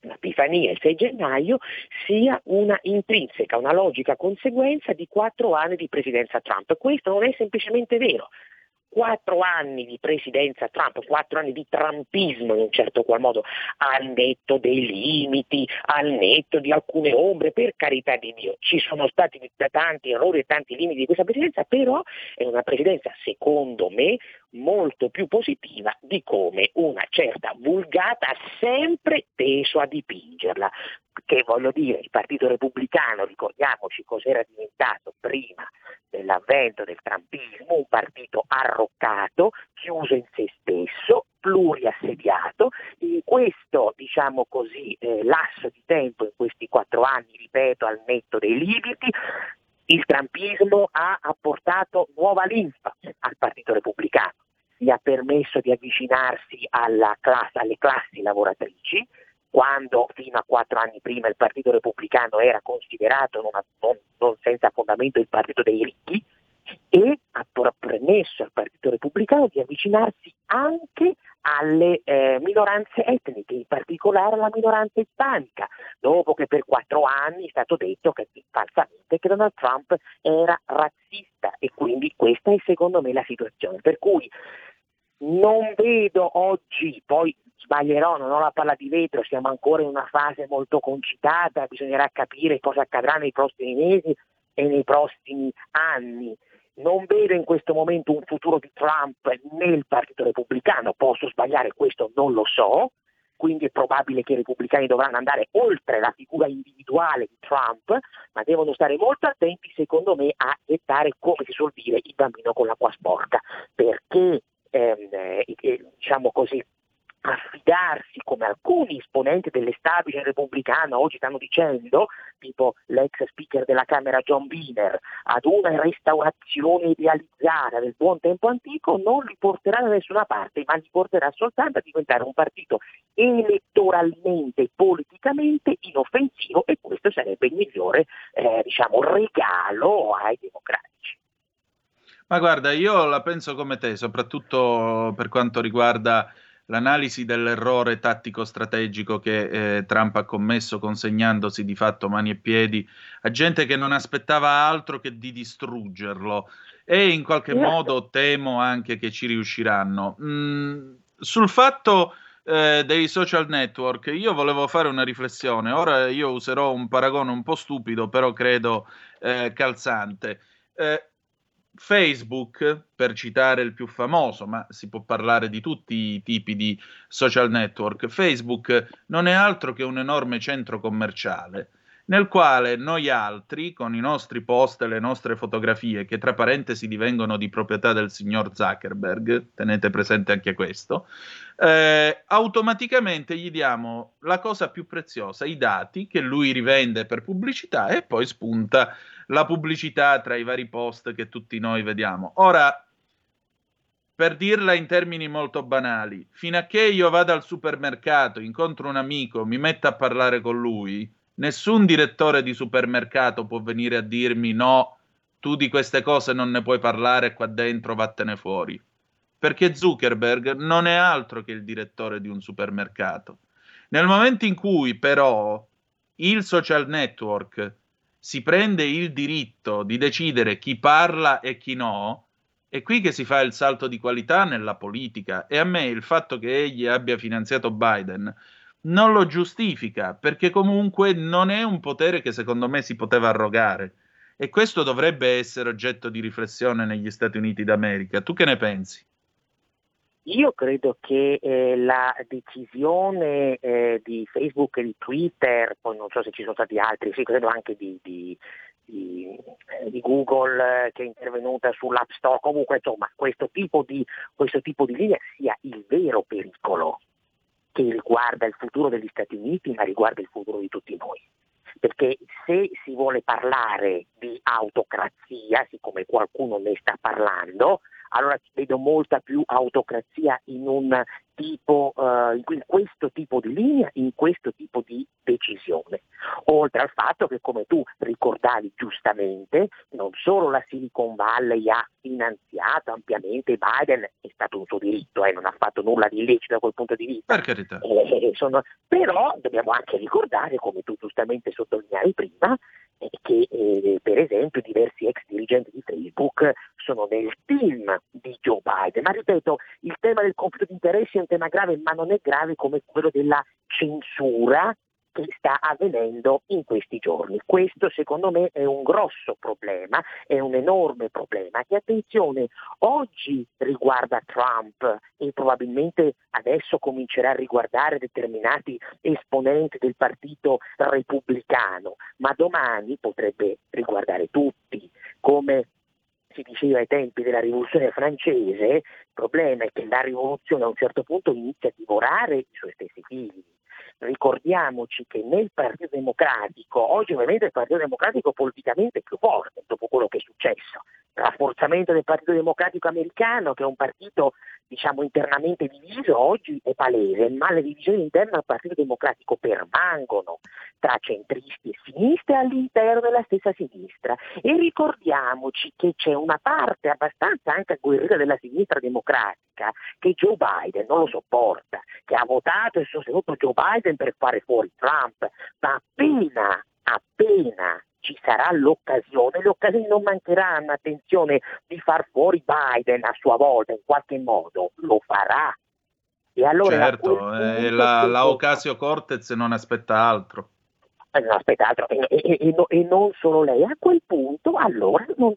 I: l'Epifania il 6 gennaio, sia una intrinseca, una logica conseguenza di quattro anni di presidenza Trump. Questo non è semplicemente vero quattro anni di presidenza Trump, quattro anni di trumpismo in un certo qual modo, al netto dei limiti, al netto di alcune ombre, per carità di Dio, ci sono stati tanti errori e tanti limiti di questa presidenza, però è una presidenza secondo me molto più positiva di come una certa vulgata ha sempre teso a dipingerla. Che voglio dire, il Partito Repubblicano, ricordiamoci cos'era diventato prima dell'avvento del trumpismo, un partito arroccato, chiuso in se stesso, pluriassediato. In questo, diciamo così, eh, lasso di tempo, in questi quattro anni, ripeto, al netto dei limiti, il trumpismo ha apportato nuova linfa al Partito Repubblicano, gli ha permesso di avvicinarsi classe, alle classi lavoratrici, quando fino a quattro anni prima il Partito Repubblicano era considerato non, non, non senza fondamento il partito dei ricchi, e ha permesso al Partito Repubblicano di avvicinarsi anche alle eh, minoranze etniche, in particolare alla minoranza ispanica, dopo che per quattro anni è stato detto che, falsamente che Donald Trump era razzista e quindi questa è secondo me la situazione. Per cui non vedo oggi, poi sbaglierò, non ho la palla di vetro, siamo ancora in una fase molto concitata, bisognerà capire cosa accadrà nei prossimi mesi e nei prossimi anni. Non vedo in questo momento un futuro di Trump nel Partito Repubblicano, posso sbagliare, questo non lo so, quindi è probabile che i repubblicani dovranno andare oltre la figura individuale di Trump, ma devono stare molto attenti, secondo me, a gettare, come si suol dire, il bambino con l'acqua sporca, perché ehm, eh, diciamo così, affidarsi, come alcuni esponenti dell'establishment repubblicano oggi stanno dicendo, tipo l'ex speaker della Camera John Wiener, ad una restaurazione idealizzata del buon tempo antico, non li porterà da nessuna parte, ma li porterà soltanto a diventare un partito elettoralmente e politicamente inoffensivo e questo sarebbe il migliore eh, diciamo, regalo ai democratici.
C: Ma guarda, io la penso come te, soprattutto per quanto riguarda l'analisi dell'errore tattico-strategico che eh, Trump ha commesso consegnandosi di fatto mani e piedi a gente che non aspettava altro che di distruggerlo e in qualche esatto. modo temo anche che ci riusciranno. Mm, sul fatto eh, dei social network, io volevo fare una riflessione. Ora io userò un paragone un po' stupido, però credo eh, calzante. Eh, Facebook, per citare il più famoso, ma si può parlare di tutti i tipi di social network, Facebook non è altro che un enorme centro commerciale nel quale noi altri, con i nostri post e le nostre fotografie, che tra parentesi divengono di proprietà del signor Zuckerberg, tenete presente anche questo, eh, automaticamente gli diamo la cosa più preziosa, i dati che lui rivende per pubblicità e poi spunta la pubblicità tra i vari post che tutti noi vediamo. Ora, per dirla in termini molto banali, fino a che io vado al supermercato, incontro un amico, mi metto a parlare con lui, Nessun direttore di supermercato può venire a dirmi no, tu di queste cose non ne puoi parlare qua dentro, vattene fuori. Perché Zuckerberg non è altro che il direttore di un supermercato. Nel momento in cui però il social network si prende il diritto di decidere chi parla e chi no, è qui che si fa il salto di qualità nella politica e a me il fatto che egli abbia finanziato Biden non lo giustifica, perché comunque non è un potere che secondo me si poteva arrogare. E questo dovrebbe essere oggetto di riflessione negli Stati Uniti d'America. Tu che ne pensi?
I: Io credo che eh, la decisione eh, di Facebook e di Twitter, poi non so se ci sono stati altri, sì, credo anche di, di, di, di Google eh, che è intervenuta sull'App Store, comunque insomma questo tipo questo tipo di linea sia il vero pericolo che riguarda il futuro degli Stati Uniti, ma riguarda il futuro di tutti noi. Perché se si vuole parlare di autocrazia, siccome qualcuno ne sta parlando, allora vedo molta più autocrazia in un tipo, uh, in questo tipo di linea, in questo tipo di decisione. Oltre al fatto che, come tu ricordavi giustamente, non solo la Silicon Valley ha finanziato ampiamente Biden, è stato un suo diritto, eh, non ha fatto nulla di illecito da quel punto di vista.
C: Per carità.
I: Eh, sono, però dobbiamo anche ricordare, come tu giustamente sottolineavi prima, che eh, per esempio diversi ex dirigenti di Facebook sono nel team di Joe Biden. Ma ripeto, il tema del conflitto di interessi è un tema grave, ma non è grave come quello della censura che sta avvenendo in questi giorni. Questo secondo me è un grosso problema, è un enorme problema che attenzione oggi riguarda Trump e probabilmente adesso comincerà a riguardare determinati esponenti del partito repubblicano, ma domani potrebbe riguardare tutti, come si diceva ai tempi della rivoluzione francese, il problema è che la rivoluzione a un certo punto inizia a divorare i suoi stessi figli ricordiamoci che nel Partito Democratico, oggi ovviamente il Partito Democratico politicamente è più forte dopo quello che è successo, rafforzamento del Partito Democratico americano che è un partito diciamo internamente diviso oggi è palese, ma le divisioni interne al Partito Democratico permangono tra centristi e sinistre all'interno della stessa sinistra. E ricordiamoci che c'è una parte abbastanza anche agguerrita della sinistra democratica che Joe Biden non lo sopporta, che ha votato e sostenuto Joe Biden per fare fuori Trump, ma appena, appena ci sarà l'occasione, le occasioni non mancheranno, attenzione, di far fuori Biden a sua volta in qualche modo, lo farà.
C: E allora certo, eh, la, la Ocasio Cortez non aspetta altro.
I: Eh, non aspetta altro, e, e, e, e, non solo lei, a quel punto allora non,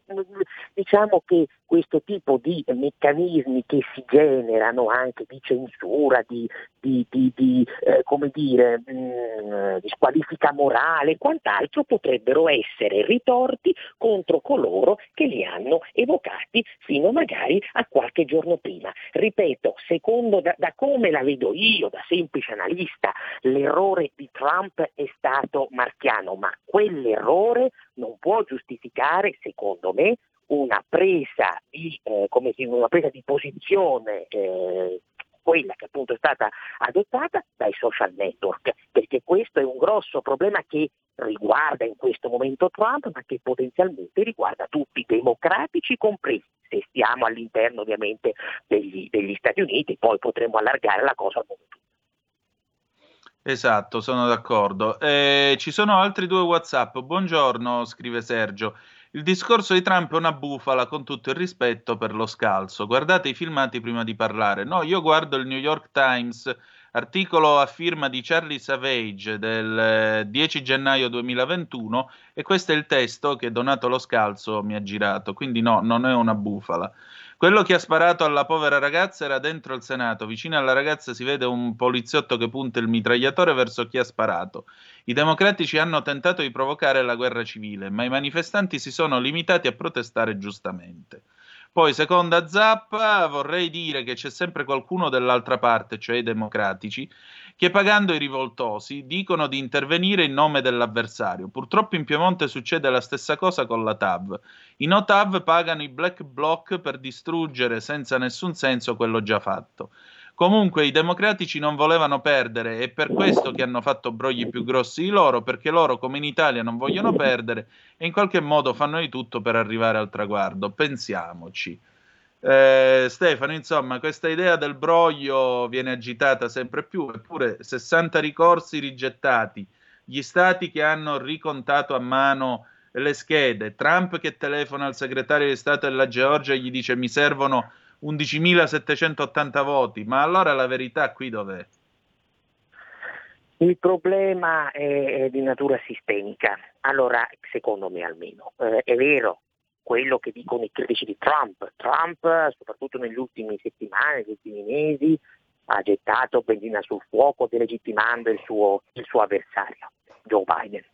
I: diciamo che questo tipo di meccanismi che si generano anche di censura, di, di, di, di eh, come dire, mh, mm, di squalifica morale e quant'altro potrebbero essere ritorti contro coloro che li hanno evocati fino magari a qualche giorno prima. Ripeto, secondo da, da come la vedo io, da semplice analista, l'errore di Trump è stato marchiano, ma quell'errore non può giustificare, secondo me, una presa di, eh, dire, una presa di posizione eh, quella che appunto è stata adottata dai social network, perché questo è un grosso problema che riguarda in questo momento Trump, ma che potenzialmente riguarda tutti i democratici compresi, se stiamo all'interno ovviamente degli, degli Stati Uniti, poi potremo allargare la cosa al mondo tutto.
C: Esatto, sono d'accordo. Eh, ci sono altri due WhatsApp. Buongiorno, scrive Sergio. Il discorso di Trump è una bufala con tutto il rispetto per lo scalzo. Guardate i filmati prima di parlare. No, io guardo il New York Times, articolo a firma di Charlie Savage del 10 eh, gennaio 2021 e questo è il testo che Donato Lo Scalzo mi ha girato. Quindi no, non è una bufala. Quello che ha sparato alla povera ragazza era dentro il Senato. Vicino alla ragazza si vede un poliziotto che punta il mitragliatore verso chi ha sparato. I democratici hanno tentato di provocare la guerra civile, ma i manifestanti si sono limitati a protestare giustamente. Poi, seconda zappa, vorrei dire che c'è sempre qualcuno dall'altra parte, cioè i democratici, che pagando i rivoltosi dicono di intervenire in nome dell'avversario. Purtroppo in Piemonte succede la stessa cosa con la TAV. I no TAV pagano i black bloc per distruggere senza nessun senso quello già fatto. Comunque i democratici non volevano perdere, è per questo che hanno fatto brogli più grossi di loro, perché loro come in Italia non vogliono perdere e in qualche modo fanno di tutto per arrivare al traguardo. Pensiamoci. Eh, Stefano, insomma, questa idea del broglio viene agitata sempre più, eppure 60 ricorsi rigettati, gli stati che hanno ricontato a mano le schede, Trump che telefona al segretario di Stato della Georgia e gli dice mi servono 11.780 voti, ma allora la verità qui dov'è?
I: Il problema è, di natura sistemica. Allora, secondo me almeno, eh, è vero quello che dicono i critici di Trump. Trump, soprattutto negli ultimi settimane, negli ultimi mesi, ha gettato benzina sul fuoco delegittimando il suo, il suo avversario, Joe Biden.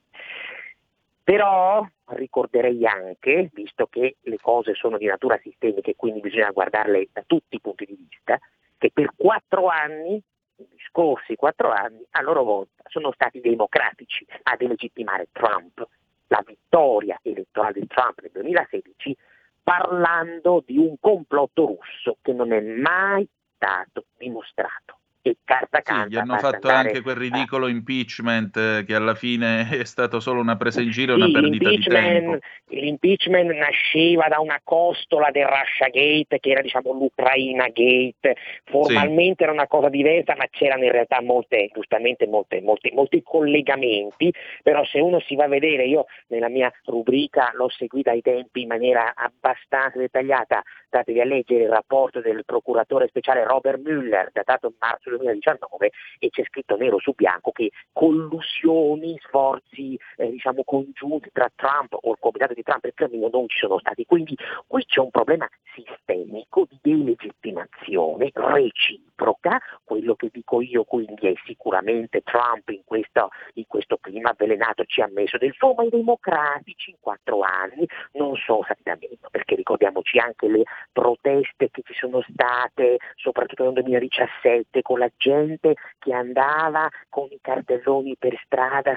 I: Però ricorderei anche, visto che le cose sono di natura sistemica e quindi bisogna guardarle da tutti i punti di vista, che per quattro anni, i scorsi quattro anni, a loro volta sono stati democratici a delegittimare Trump. La vittoria elettorale di Trump nel 2016 parlando di un complotto russo che non è mai stato dimostrato e carta canta.
C: Sì, gli hanno fatto anche quel ridicolo impeachment eh, che alla fine è stato solo una presa in giro e sì, una perdita di tempo.
I: L'impeachment nasceva da una costola del Russia Gate che era diciamo l'Ucraina Gate, formalmente sì. era una cosa diversa ma c'erano in realtà molte, giustamente molte, molte, molti collegamenti, però se uno si va a vedere, io nella mia rubrica l'ho seguita ai tempi in maniera abbastanza dettagliata, datevi a leggere il rapporto del procuratore speciale Robert Mueller datato in marzo 2019 e c'è scritto nero su bianco che collusioni, sforzi eh, diciamo congiunti tra Trump o il comitato di Trump e il Cremlino non ci sono stati. Quindi qui c'è un problema sistemico di delegittimazione reciproca, quello che dico io quindi è sicuramente Trump in questo, in questo clima avvelenato ci ha messo del suo, ma i democratici in quattro anni non sono stati da meno, perché ricordiamoci anche le proteste che ci sono state, soprattutto nel 2017, con la gente che andava con i cartelloni per strada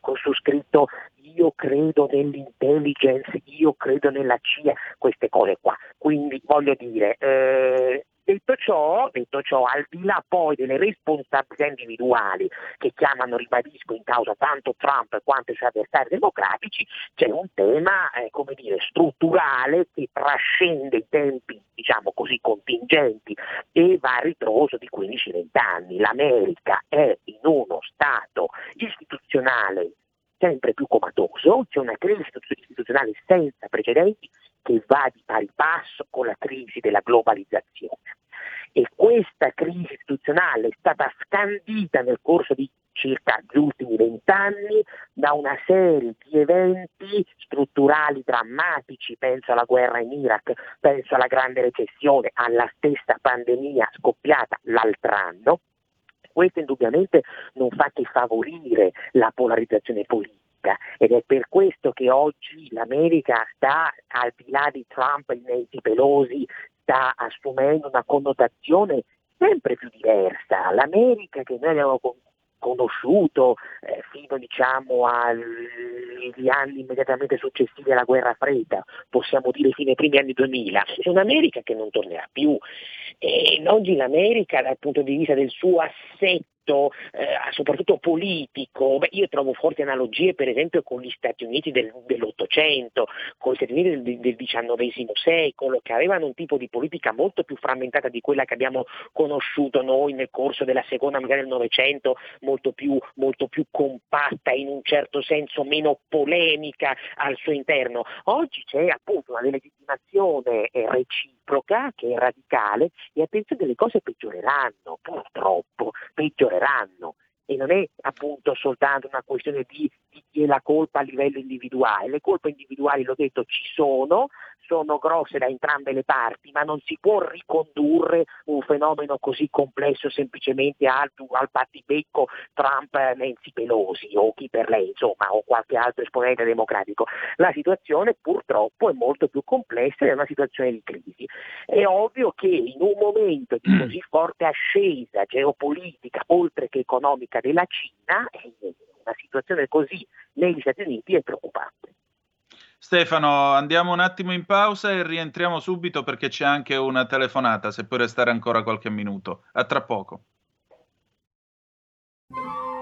I: con su scritto io credo nell'intelligence, io credo nella CIA, queste cose qua. Quindi voglio dire, eh, Detto ciò, detto ciò, al di là poi delle responsabilità individuali che chiamano, ribadisco, in causa tanto Trump quanto i suoi avversari democratici, c'è un tema, eh, come dire, strutturale che trascende i tempi, diciamo così, contingenti e va a ritroso di 15-20 anni. L'America è in uno stato istituzionale sempre più comatoso, c'è una crisi istituzionale senza precedenti che va di pari passo con la crisi della globalizzazione. E questa crisi istituzionale è stata scandita nel corso di circa gli ultimi vent'anni da una serie di eventi strutturali drammatici, penso alla guerra in Iraq, penso alla grande recessione, alla stessa pandemia scoppiata l'altro anno. Questo indubbiamente non fa che favorire la polarizzazione politica ed è per questo che oggi l'America sta, al di là di Trump e Nancy Pelosi, sta assumendo una connotazione sempre più diversa. L'America che noi abbiamo conosciuto eh, fino diciamo, agli anni immediatamente successivi alla guerra fredda, possiamo dire fino ai primi anni 2000, è un'America che non tornerà più E oggi l'America dal punto di vista del suo assetto eh, soprattutto politico, beh, io trovo forti analogie per esempio con gli Stati Uniti del, dell'Ottocento, con gli Stati Uniti del, del XIX secolo, che avevano un tipo di politica molto più frammentata di quella che abbiamo conosciuto noi nel corso della seconda metà del Novecento, molto più, molto più compatta, in un certo senso meno polemica al suo interno. Oggi c'è appunto una delegittimazione eh, reciproca che è radicale e attenzione le cose peggioreranno, purtroppo, peggioreranno e non è appunto soltanto una questione di, la colpa a livello individuale, le colpe individuali, l'ho detto, ci sono, sono grosse da entrambe le parti, ma non si può ricondurre un fenomeno così complesso semplicemente al, al battibecco Trump-Nancy Pelosi o chi per lei, insomma, o qualche altro esponente democratico. La situazione purtroppo è molto più complessa ed è una situazione di crisi. È ovvio che in un momento di così forte ascesa geopolitica, oltre che economica della Cina, una situazione così negli Stati Uniti è preoccupante.
C: Stefano, andiamo un attimo in pausa e rientriamo subito perché c'è anche una telefonata, se puoi restare ancora qualche minuto. A tra poco.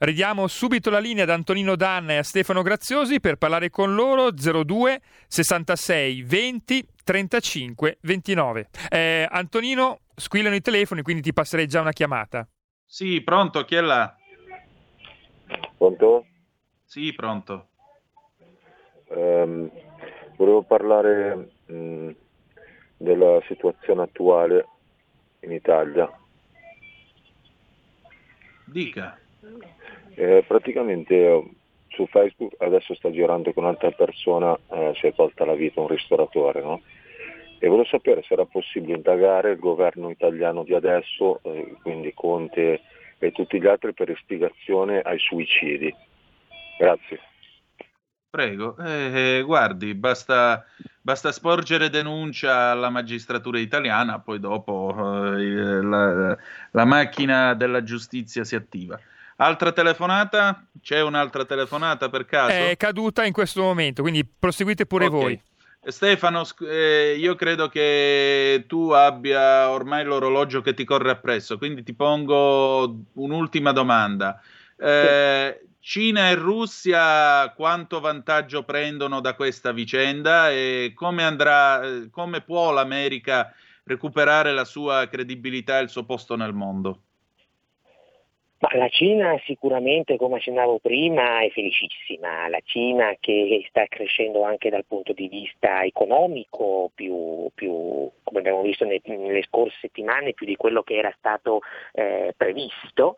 H: Ridiamo subito la linea ad Antonino Danna e a Stefano Graziosi per parlare con loro 02 66 20 35 29. Eh, Antonino, squillano i telefoni, quindi ti passerei già una chiamata.
C: Sì, pronto, chi è là?
J: Pronto?
C: Sì, pronto.
J: Um, volevo parlare mh, della situazione attuale in Italia.
C: Dica.
J: Eh, praticamente eh, su Facebook adesso sta girando con un'altra persona, eh, si è tolta la vita un ristoratore, no? E volevo sapere se era possibile indagare il governo italiano di adesso, eh, quindi Conte e tutti gli altri, per istigazione ai suicidi. Grazie.
C: Prego, eh, guardi, basta, basta, sporgere denuncia alla magistratura italiana, poi dopo eh, la, la macchina della giustizia si attiva. Altra telefonata? C'è un'altra telefonata per caso?
H: È caduta in questo momento, quindi proseguite pure okay. voi.
C: Stefano, eh, io credo che tu abbia ormai l'orologio che ti corre appresso, quindi ti pongo un'ultima domanda. Eh, Cina e Russia quanto vantaggio prendono da questa vicenda e come, andrà, eh, come può l'America recuperare la sua credibilità e il suo posto nel mondo?
I: Ma la Cina sicuramente, come accennavo prima, è felicissima. La Cina che sta crescendo anche dal punto di vista economico, più, più come abbiamo visto nelle scorse settimane, più di quello che era stato eh, previsto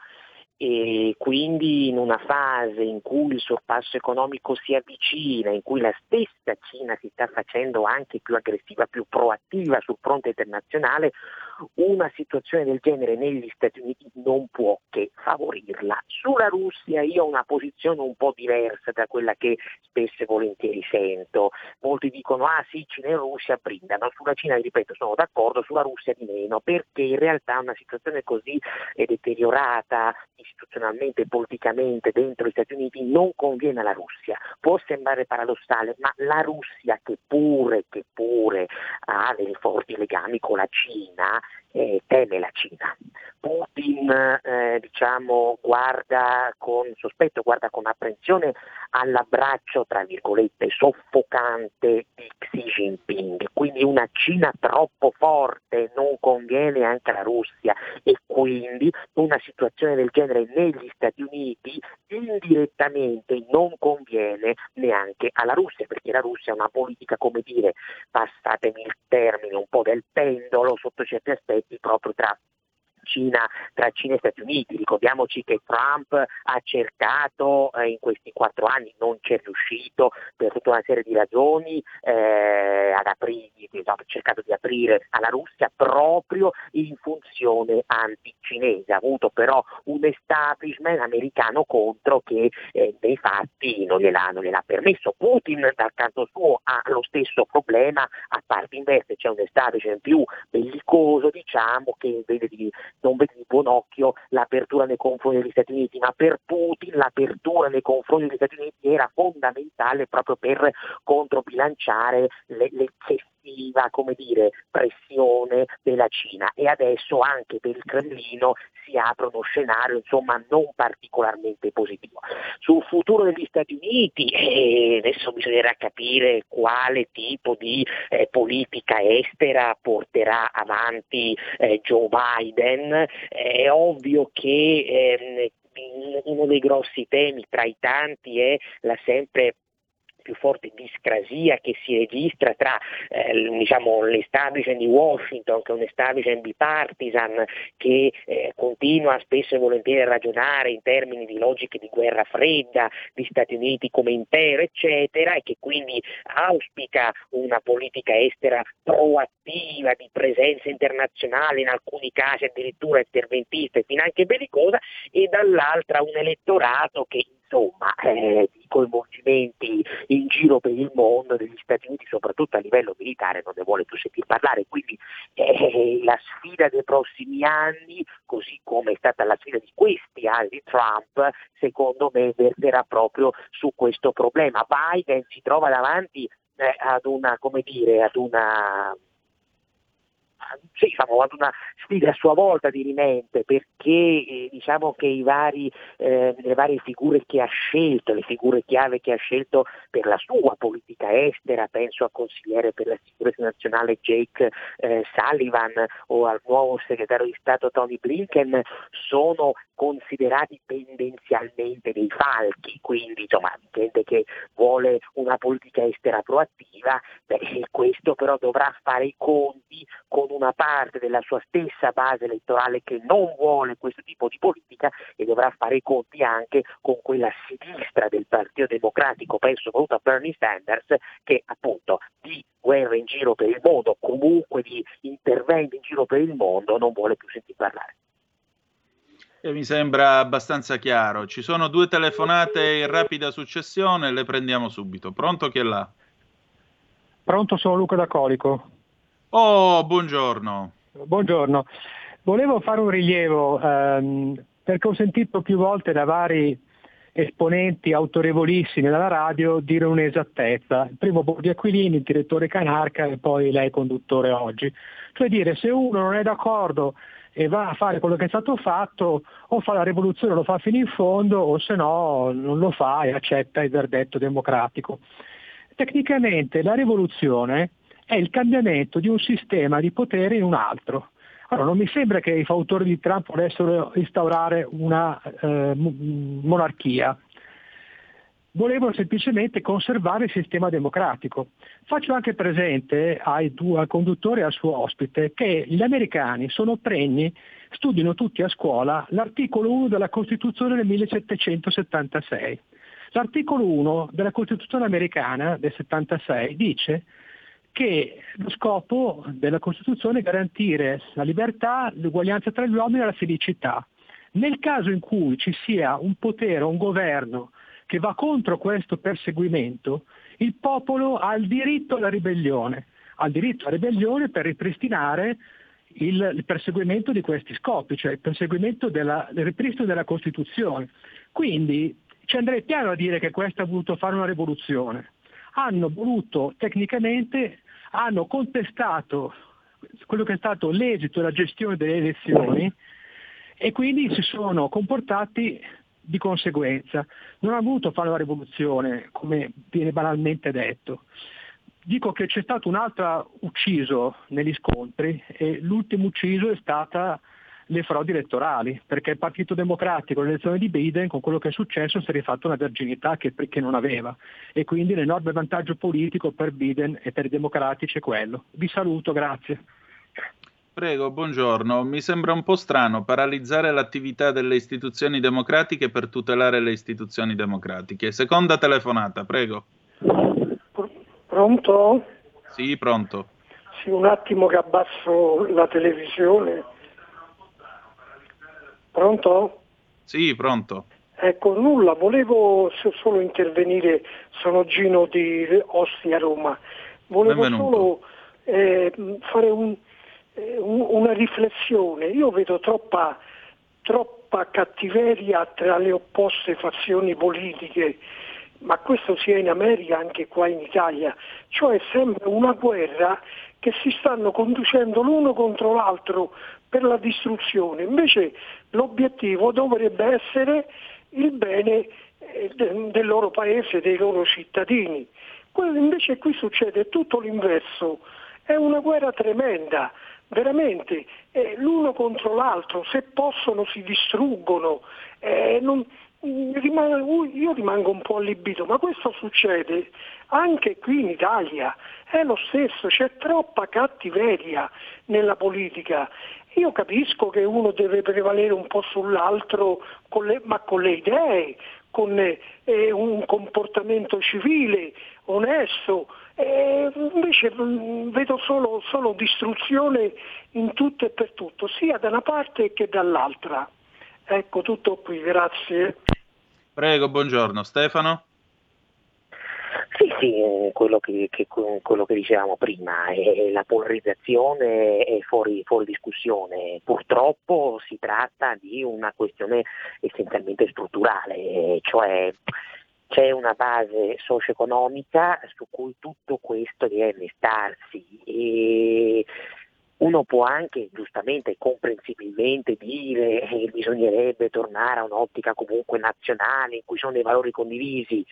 I: e quindi in una fase in cui il sorpasso economico si avvicina, in cui la stessa Cina si sta facendo anche più aggressiva, più proattiva sul fronte internazionale, una situazione del genere negli Stati Uniti non può che favorirla. Sulla Russia io ho una posizione un po' diversa da quella che spesso e volentieri sento. Molti dicono ah sì, Cina e Russia brindano, sulla Cina ripeto sono d'accordo, sulla Russia di meno, perché in realtà una situazione così deteriorata istituzionalmente e politicamente dentro gli Stati Uniti non conviene alla Russia. Può sembrare paradossale, ma la Russia che pure, che pure ha dei forti legami con la Cina, eh, teme la Cina. Putin eh, diciamo, guarda con sospetto, guarda con apprensione all'abbraccio, tra virgolette, soffocante di Xi Jinping, quindi una Cina troppo forte non conviene anche alla Russia e quindi una situazione del genere negli Stati Uniti indirettamente non conviene neanche alla Russia, perché la Russia ha una politica, come dire, passatemi il termine, un po' del pendolo sotto certi aspetti proprio tra Cina, tra Cina e Stati Uniti. Ricordiamoci che Trump ha cercato eh, in questi quattro anni, non c'è riuscito per tutta una serie di ragioni, eh, ad aprire, ha cercato di aprire alla Russia proprio in funzione anticinese. Ha avuto però un establishment americano contro che eh, nei fatti non gliel'ha, non gliel'ha permesso. Putin dal canto suo ha lo stesso problema, a parte inverse c'è un establishment più bellicoso diciamo che vede di non vede di buon occhio l'apertura nei confronti degli Stati Uniti, ma per Putin l'apertura nei confronti degli Stati Uniti era fondamentale proprio per controbilanciare le, l'eccessiva come dire, pressione della Cina e adesso anche per il Cremlino si apre uno scenario insomma non particolarmente positivo. Sul futuro degli Stati Uniti eh, adesso bisognerà capire quale tipo di eh, politica estera porterà avanti eh, Joe Biden. È ovvio che ehm, uno dei grossi temi tra i tanti è la sempre più forte discrasia che si registra tra eh, diciamo, l'establishment di Washington, che è un establishment bipartisan, che eh, continua spesso e volentieri a ragionare in termini di logiche di guerra fredda, di Stati Uniti come impero, eccetera, e che quindi auspica una politica estera proattiva, di presenza internazionale, in alcuni casi addirittura interventista e finanche bellicosa, e dall'altra un elettorato che insomma eh, i coinvolgimenti in giro per il mondo degli Stati Uniti, soprattutto a livello militare, non ne vuole più sentir parlare. Quindi eh, la sfida dei prossimi anni, così come è stata la sfida di questi anni di Trump, secondo me verterà proprio su questo problema. Biden si trova davanti eh, ad una, come dire, ad una diciamo, ad una sfida a sua volta di rimente perché eh, diciamo che i vari, eh, le varie figure che ha scelto, le figure chiave che ha scelto per la sua politica estera, penso al consigliere per la sicurezza nazionale Jake eh, Sullivan o al nuovo segretario di Stato Tony Blinken, sono considerati tendenzialmente dei falchi, quindi insomma gente che vuole una politica estera proattiva, beh, questo però dovrà fare i conti con una parte della sua stessa base elettorale che non vuole questo tipo di politica e dovrà fare i conti anche con quella sinistra del Partito Democratico, penso soprattutto a Bernie Sanders, che appunto di guerra in giro per il mondo, comunque di interventi in giro per il mondo, non vuole più sentir parlare.
C: E mi sembra abbastanza chiaro. Ci sono due telefonate in rapida successione, le prendiamo subito. Pronto chi è là?
K: Pronto, sono Luca da Colico.
C: Oh, buongiorno.
K: Buongiorno. Volevo fare un rilievo ehm, perché ho sentito più volte da vari esponenti autorevolissimi della radio dire un'esattezza. Primo Bordi Aquilini, il direttore Canarca e poi lei conduttore oggi. Cioè dire se uno non è d'accordo e va a fare quello che è stato fatto, o fa la rivoluzione, lo fa fino in fondo, o se no non lo fa e accetta il verdetto democratico. Tecnicamente la rivoluzione è il cambiamento di un sistema di potere in un altro. Allora, non mi sembra che i fautori di Trump volessero instaurare una eh, monarchia, volevano semplicemente conservare il sistema democratico. Faccio anche presente ai due, al conduttore e al suo ospite che gli americani sono pregni, studiano tutti a scuola l'articolo 1 della Costituzione del 1776. L'articolo 1 della Costituzione americana del 76 dice che lo scopo della Costituzione è garantire la libertà, l'uguaglianza tra gli uomini e la felicità. Nel caso in cui ci sia un potere, un governo che va contro questo perseguimento, il popolo ha il diritto alla ribellione, ha il diritto alla ribellione per ripristinare il, perseguimento di questi scopi, cioè il perseguimento della, del ripristino della Costituzione. Quindi ci andrei piano a dire che questo ha voluto fare una rivoluzione. Hanno voluto tecnicamente, hanno contestato quello che è stato l'esito e la gestione delle elezioni e quindi si sono comportati di conseguenza. Non ha voluto fare una rivoluzione, come viene banalmente detto. Dico che c'è stato un altro ucciso negli scontri e l'ultimo ucciso è stata le frodi elettorali, perché il Partito Democratico nell'elezione di Biden con quello che è successo si è rifatto una virginità che, che non aveva e quindi l'enorme vantaggio politico per Biden e per i democratici è quello. Vi saluto, grazie.
C: Prego, buongiorno. Mi sembra un po' strano paralizzare l'attività delle istituzioni democratiche per tutelare le istituzioni democratiche. Seconda telefonata, prego.
L: Pronto?
C: Sì, pronto.
L: Sì, un attimo che abbasso la televisione. Pronto?
C: Sì, pronto.
L: Ecco, nulla, volevo solo intervenire, sono Gino di Ostia Roma, volevo
C: Benvenuto.
L: solo eh, fare un, eh, un- una riflessione. Io vedo troppa, troppa cattiveria tra le opposte fazioni politiche, ma questo sia in America anche qua in Italia, cioè sembra una guerra che si stanno conducendo l'uno contro l'altro per la distruzione. Invece l'obiettivo dovrebbe essere il bene eh, de- del loro paese, dei loro cittadini. Invece qui succede tutto l'inverso, è una guerra tremenda, veramente, eh, l'uno contro l'altro, se possono si distruggono. eh, non- io rimango un po' allibito, ma questo succede anche qui in Italia, è lo stesso, c'è troppa cattiveria nella politica. Io capisco che uno deve prevalere un po' sull'altro, con le- ma con le idee, con eh, un comportamento civile, onesto. Eh, invece mm, vedo solo, solo distruzione in tutto e per tutto, sia da una parte che dall'altra. Ecco tutto qui, grazie.
C: Prego, buongiorno. Stefano?
I: Sì, sì, quello che, che- quello che dicevamo prima, eh, la polarizzazione è fuori, fuori discussione. Purtroppo si tratta di una questione essenzialmente strutturale, cioè c'è una base socio-economica su cui tutto questo deve innestarsi e uno può anche giustamente e comprensibilmente dire che bisognerebbe tornare a un'ottica comunque nazionale in cui sono dei valori condivisi,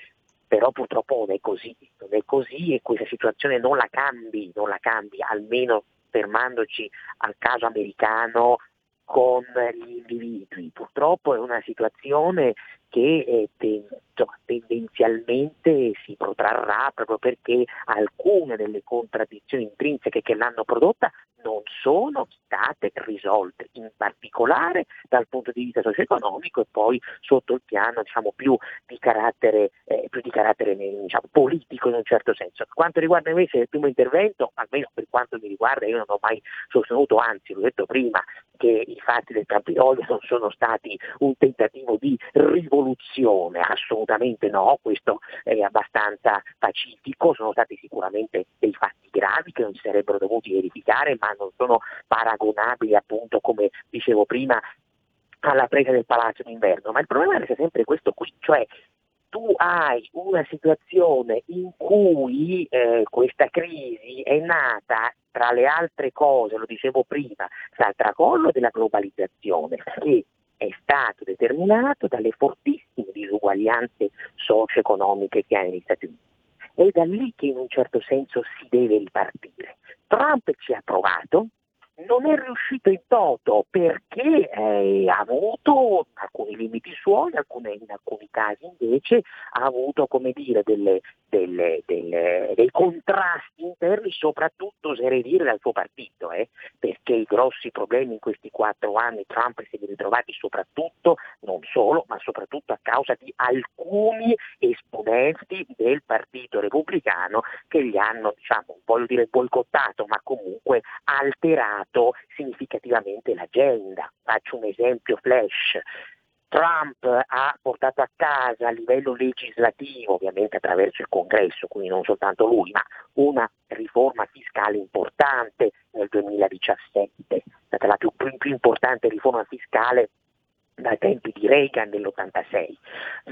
I: però purtroppo non è così, non è così e questa situazione non la cambi, non la cambi, almeno fermandoci al caso americano con gli individui. Purtroppo è una situazione che eh, ten- insomma, tendenzialmente si protrarrà proprio perché alcune delle contraddizioni intrinseche che l'hanno prodotta non sono state risolte, in particolare dal punto di vista socio-economico e poi sotto il piano diciamo, più di carattere, eh, più di carattere diciamo, politico in un certo senso. Per quanto riguarda invece il primo intervento, almeno per quanto mi riguarda, io non ho mai sostenuto, anzi l'ho detto prima, che i fatti del Campidoglio non sono stati un tentativo di rivoluzione, assolutamente no, questo è abbastanza pacifico, sono stati sicuramente dei fatti gravi che non si sarebbero dovuti verificare, ma non sono paragonabili appunto come dicevo prima alla presa del palazzo d'inverno, ma il problema resta sempre questo qui, cioè tu hai una situazione in cui eh, questa crisi è nata tra le altre cose, lo dicevo prima, dal tracollo della globalizzazione che è stato determinato dalle fortissime disuguaglianze socio-economiche che ha negli Stati Uniti. È da lì che in un certo senso si deve ripartire. Trump ci ha provato, non è riuscito in toto perché eh, ha avuto alcuni limiti suoi, alcune- in alcuni casi invece ha avuto dire, delle- delle- delle- dei contrasti interni, soprattutto oserei dire dal suo partito, eh, perché i grossi problemi in questi quattro anni Trump si è ritrovati soprattutto, non solo, ma soprattutto a causa di alcuni esponenti del partito repubblicano che gli hanno, diciamo, voglio dire boicottato, ma comunque alterato significativamente l'agenda. Faccio un esempio flash. Trump ha portato a casa a livello legislativo, ovviamente attraverso il congresso, quindi non soltanto lui, ma una riforma fiscale importante nel 2017, è stata la più, più importante riforma fiscale dai tempi di Reagan dell'86,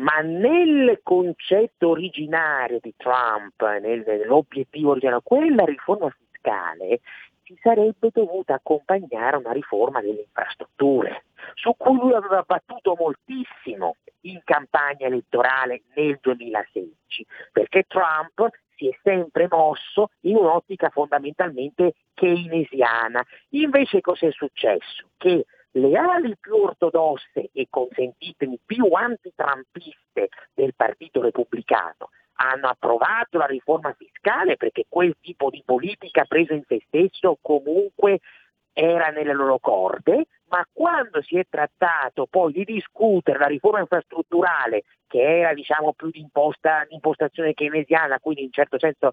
I: ma nel concetto originario di Trump, nel- nell'obiettivo originario, quella riforma fiscale ci sarebbe dovuta accompagnare una riforma delle infrastrutture, su cui lui aveva battuto moltissimo in campagna elettorale nel 2016, perché Trump si è sempre mosso in un'ottica fondamentalmente keynesiana. Invece cos'è successo? Che le ali più ortodosse e consentitemi più antitrampiste del Partito Repubblicano hanno approvato la riforma fiscale perché quel tipo di politica preso in se stesso comunque era nelle loro corde, ma quando si è trattato poi di discutere la riforma infrastrutturale che era diciamo più di, imposta, di impostazione keynesiana, quindi in certo senso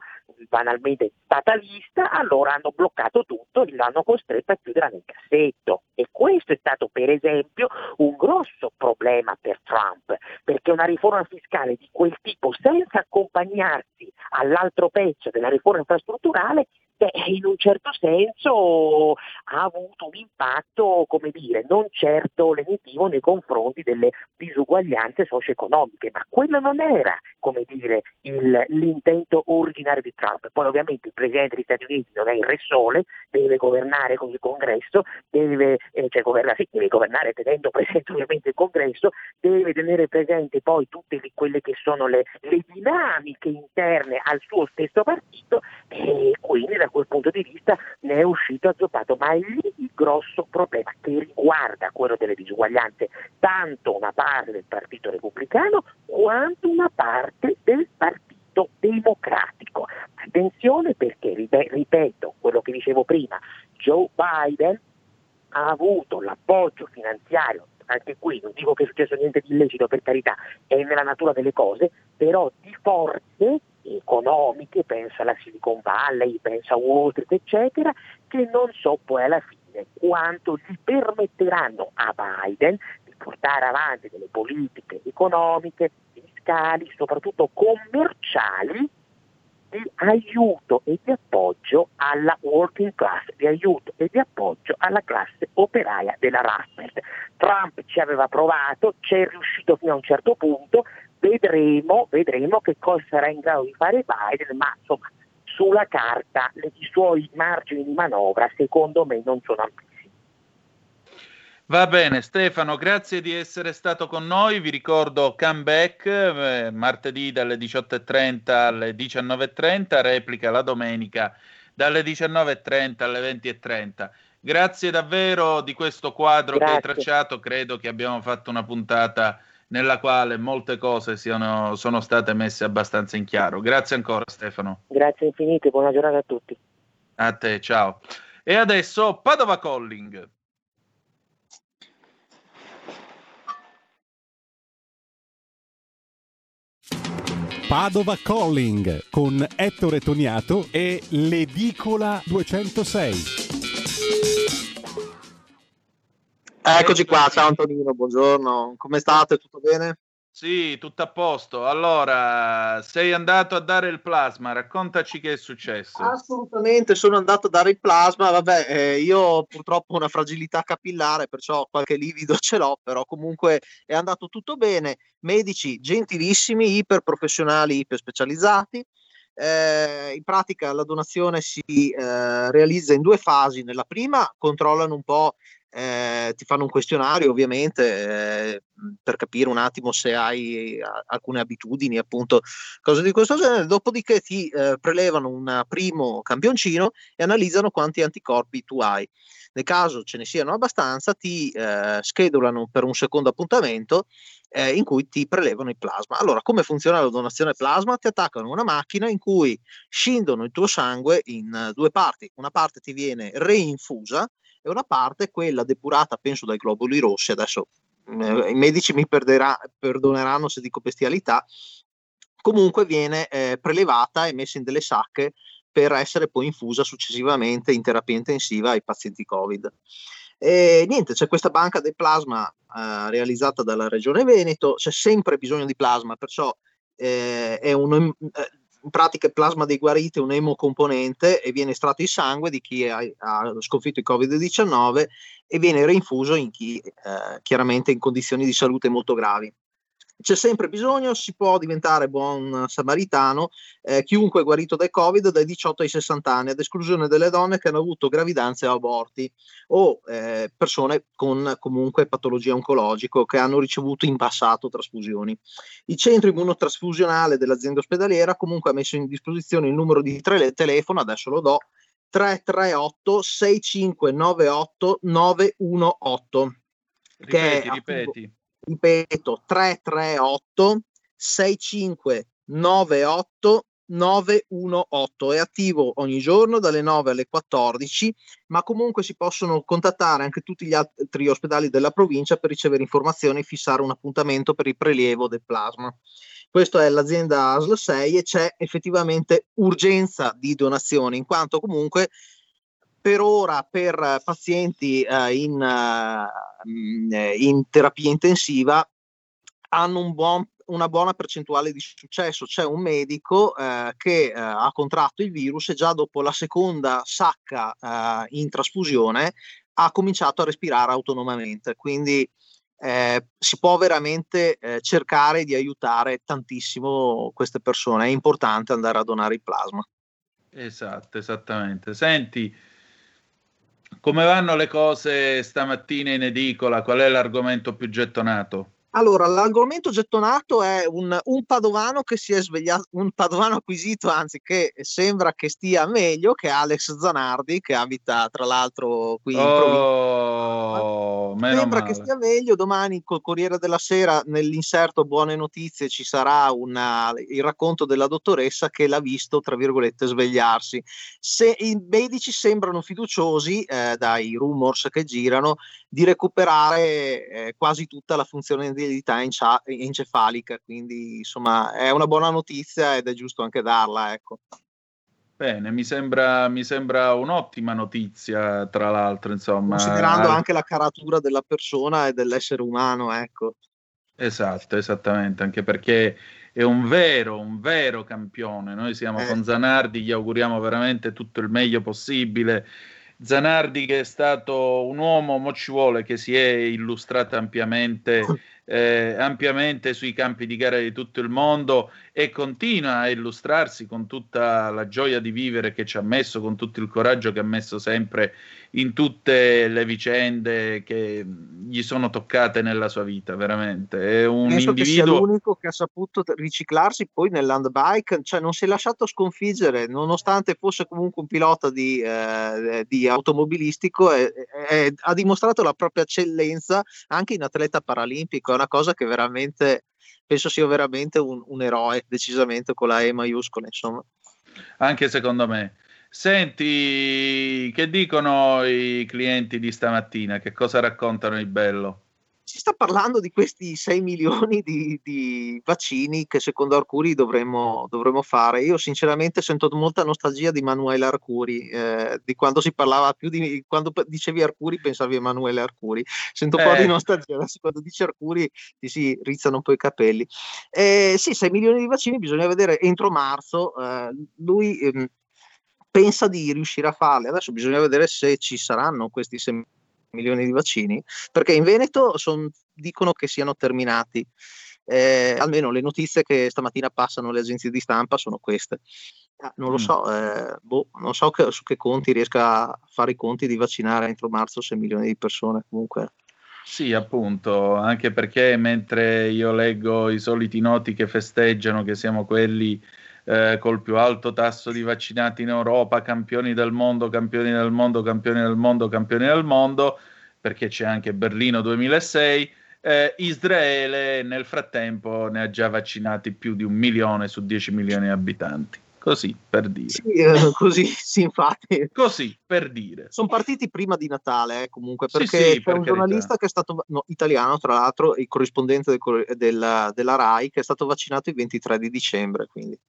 I: banalmente statalista, allora hanno bloccato tutto e l'hanno costretto a chiudere nel cassetto. E questo è stato per esempio un grosso problema per Trump, perché una riforma fiscale di quel tipo senza accompagnarsi all'altro pezzo della riforma infrastrutturale beh, in un certo senso ha avuto un impatto, come dire, non certo lenitivo nei confronti delle disuguaglianze socio-economiche, ma quello non era, come dire, il, l'intento originario di Trump. Poi ovviamente il Presidente degli Stati Uniti non è il Re Sole, deve governare con il Congresso, deve, eh, cioè governare, sì, deve governare tenendo presente ovviamente il Congresso, deve tenere presente poi tutte le, quelle che sono le, le dinamiche interne al suo stesso partito e quindi da quel punto di vista ne è uscito azzoppato, ma è lì il grosso problema che riguarda quello delle disuguaglianze, tanto una parte del Partito Repubblicano quanto una parte del Partito Democratico. Attenzione perché, ripeto quello che dicevo prima, Joe Biden ha avuto l'appoggio finanziario anche qui non dico che è successo niente di illecito per carità, è nella natura delle cose, però di forze economiche, pensa alla Silicon Valley, pensa a Wall Street, eccetera, che non so poi alla fine quanto gli permetteranno a Biden di portare avanti delle politiche economiche, fiscali, soprattutto commerciali, di aiuto e di appoggio alla working class, di aiuto e di appoggio alla classe operaia della Rust Trump ci aveva provato, ci è riuscito fino a un certo punto, vedremo, vedremo che cosa sarà in grado di fare Biden, ma insomma sulla carta i suoi margini di manovra secondo me non sono ampissimi.
C: Va bene, Stefano, grazie di essere stato con noi. Vi ricordo comeback eh, martedì dalle 18.30 alle 19.30, replica la domenica dalle 19.30 alle 20.30. Grazie davvero di questo quadro grazie. che hai tracciato. Credo che abbiamo fatto una puntata nella quale molte cose siano, sono state messe abbastanza in chiaro. Grazie ancora, Stefano.
I: Grazie infinite, buona giornata a tutti.
C: A te, ciao. E adesso Padova Calling.
A: Padova Calling con Ettore Toniato e l'Edicola 206.
M: Eccoci qua, ciao Antonino, buongiorno, come state? Tutto bene?
C: Sì, tutto a posto. Allora, sei andato a dare il plasma, raccontaci che è successo.
M: Assolutamente, sono andato a dare il plasma. Vabbè, eh, io purtroppo ho una fragilità capillare, perciò qualche livido ce l'ho, però comunque è andato tutto bene. Medici gentilissimi, iper professionali, iper specializzati. Eh, in pratica la donazione si eh, realizza in due fasi. Nella prima controllano un po' eh, ti fanno un questionario ovviamente eh, per capire un attimo se hai a, alcune abitudini, appunto, cose di questo genere, dopodiché ti eh, prelevano un primo campioncino e analizzano quanti anticorpi tu hai. Nel caso ce ne siano abbastanza, ti eh, schedulano per un secondo appuntamento eh, in cui ti prelevano il plasma. Allora, come funziona la donazione plasma? Ti attaccano una macchina in cui scindono il tuo sangue in due parti. Una parte ti viene reinfusa e una parte quella depurata, penso, dai globuli rossi. Adesso eh, i medici mi perderà, perdoneranno se dico bestialità. Comunque viene eh, prelevata e messa in delle sacche per essere poi infusa successivamente in terapia intensiva ai pazienti Covid. E niente, c'è questa banca del plasma eh, realizzata dalla Regione Veneto, c'è sempre bisogno di plasma, perciò eh, è un, eh, in pratica il plasma dei guariti è un emocomponente e viene estratto il sangue di chi ha, ha sconfitto il Covid-19 e viene reinfuso in chi eh, chiaramente in condizioni di salute molto gravi. C'è sempre bisogno, si può diventare buon samaritano, eh, chiunque è guarito dal Covid dai 18 ai 60 anni, ad esclusione delle donne che hanno avuto gravidanze o aborti o eh, persone con comunque patologia oncologica che hanno ricevuto in passato trasfusioni. Il centro immunotrasfusionale dell'azienda ospedaliera comunque ha messo in disposizione il numero di tre telefono, adesso lo do, 338 6598 918.
C: Ripeti, ripeti
M: ripeto 338 6598 918 è attivo ogni giorno dalle 9 alle 14 ma comunque si possono contattare anche tutti gli altri ospedali della provincia per ricevere informazioni e fissare un appuntamento per il prelievo del plasma. Questa è l'azienda ASL 6 e c'è effettivamente urgenza di donazioni in quanto comunque per ora per pazienti eh, in, uh, in, terapia intensiva hanno un buon, una buona percentuale di successo. C'è un medico eh, che eh, ha contratto il virus e già dopo la seconda sacca eh, in trasfusione ha cominciato a respirare autonomamente. Quindi eh, si può veramente eh, cercare di aiutare tantissimo queste persone. È importante andare a donare il plasma.
C: Esatto, esattamente. Senti, come vanno le cose stamattina in edicola? Qual è l'argomento più gettonato?
M: Allora, l'argomento gettonato è un, un, padovano che si è svegliato, un padovano acquisito, anzi che sembra che stia meglio, che è Alex Zanardi, che abita tra l'altro qui in
C: oh,
M: provincia. Sembra male. che stia meglio, domani col Corriere della Sera nell'inserto Buone Notizie ci sarà una, il racconto della dottoressa che l'ha visto, tra virgolette, svegliarsi. Se i medici sembrano fiduciosi, eh, dai rumors che girano, di recuperare eh, quasi tutta la funzione di mobilità encia- encefalica, quindi insomma è una buona notizia ed è giusto anche darla. Ecco.
C: Bene, mi sembra, mi sembra un'ottima notizia, tra l'altro, insomma.
M: Considerando anche la caratura della persona e dell'essere umano, ecco.
C: Esatto, esattamente, anche perché è un vero, un vero campione. Noi siamo eh. con Zanardi, gli auguriamo veramente tutto il meglio possibile. Zanardi che è stato un uomo, mo ci vuole, che si è illustrato ampiamente eh, ampiamente sui campi di gara di tutto il mondo e continua a illustrarsi con tutta la gioia di vivere che ci ha messo, con tutto il coraggio che ha messo sempre in tutte le vicende che gli sono toccate nella sua vita, veramente. È un
M: Penso
C: individuo...
M: che sia l'unico che ha saputo riciclarsi poi nell'handbike, cioè non si è lasciato sconfiggere, nonostante fosse comunque un pilota di, eh, di automobilistico, è, è, ha dimostrato la propria eccellenza anche in atleta paralimpico, è una cosa che veramente penso sia veramente un, un eroe, decisamente con la E maiuscola, insomma.
C: Anche secondo me. Senti, che dicono i clienti di stamattina? Che cosa raccontano di bello?
M: Si sta parlando di questi 6 milioni di, di vaccini che secondo Arcuri dovremmo, dovremmo, fare. Io sinceramente sento molta nostalgia di Emanuele Arcuri, eh, di quando si parlava più di... quando dicevi Arcuri pensavi a Emanuele Arcuri. Sento un eh. po' di eh. nostalgia, adesso quando dici Arcuri ti si rizzano un po' i capelli. Eh, sì, 6 milioni di vaccini bisogna vedere entro marzo. Eh, lui... Ehm, pensa di riuscire a farle. Adesso bisogna vedere se ci saranno questi 6 milioni di vaccini, perché in Veneto son, dicono che siano terminati. Eh, almeno le notizie che stamattina passano le agenzie di stampa sono queste. Ah, non lo mm. so, eh, boh, non so che, su che conti riesca a fare i conti di vaccinare entro marzo 6 milioni di persone comunque.
C: Sì, appunto, anche perché mentre io leggo i soliti noti che festeggiano che siamo quelli eh, col più alto tasso di vaccinati in Europa, campioni del mondo, campioni del mondo, campioni del mondo, campioni del mondo, perché c'è anche Berlino 2006. Eh, Israele nel frattempo ne ha già vaccinati più di un milione su 10 milioni di abitanti. Così per dire.
M: Sì, eh, così, sì, infatti.
C: Così per dire.
M: Sono partiti prima di Natale, eh, comunque, perché sì, sì, c'è per un carità. giornalista che è stato no, italiano, tra l'altro, il corrispondente del, della, della, RAI, che è stato vaccinato il 23 di dicembre. Quindi,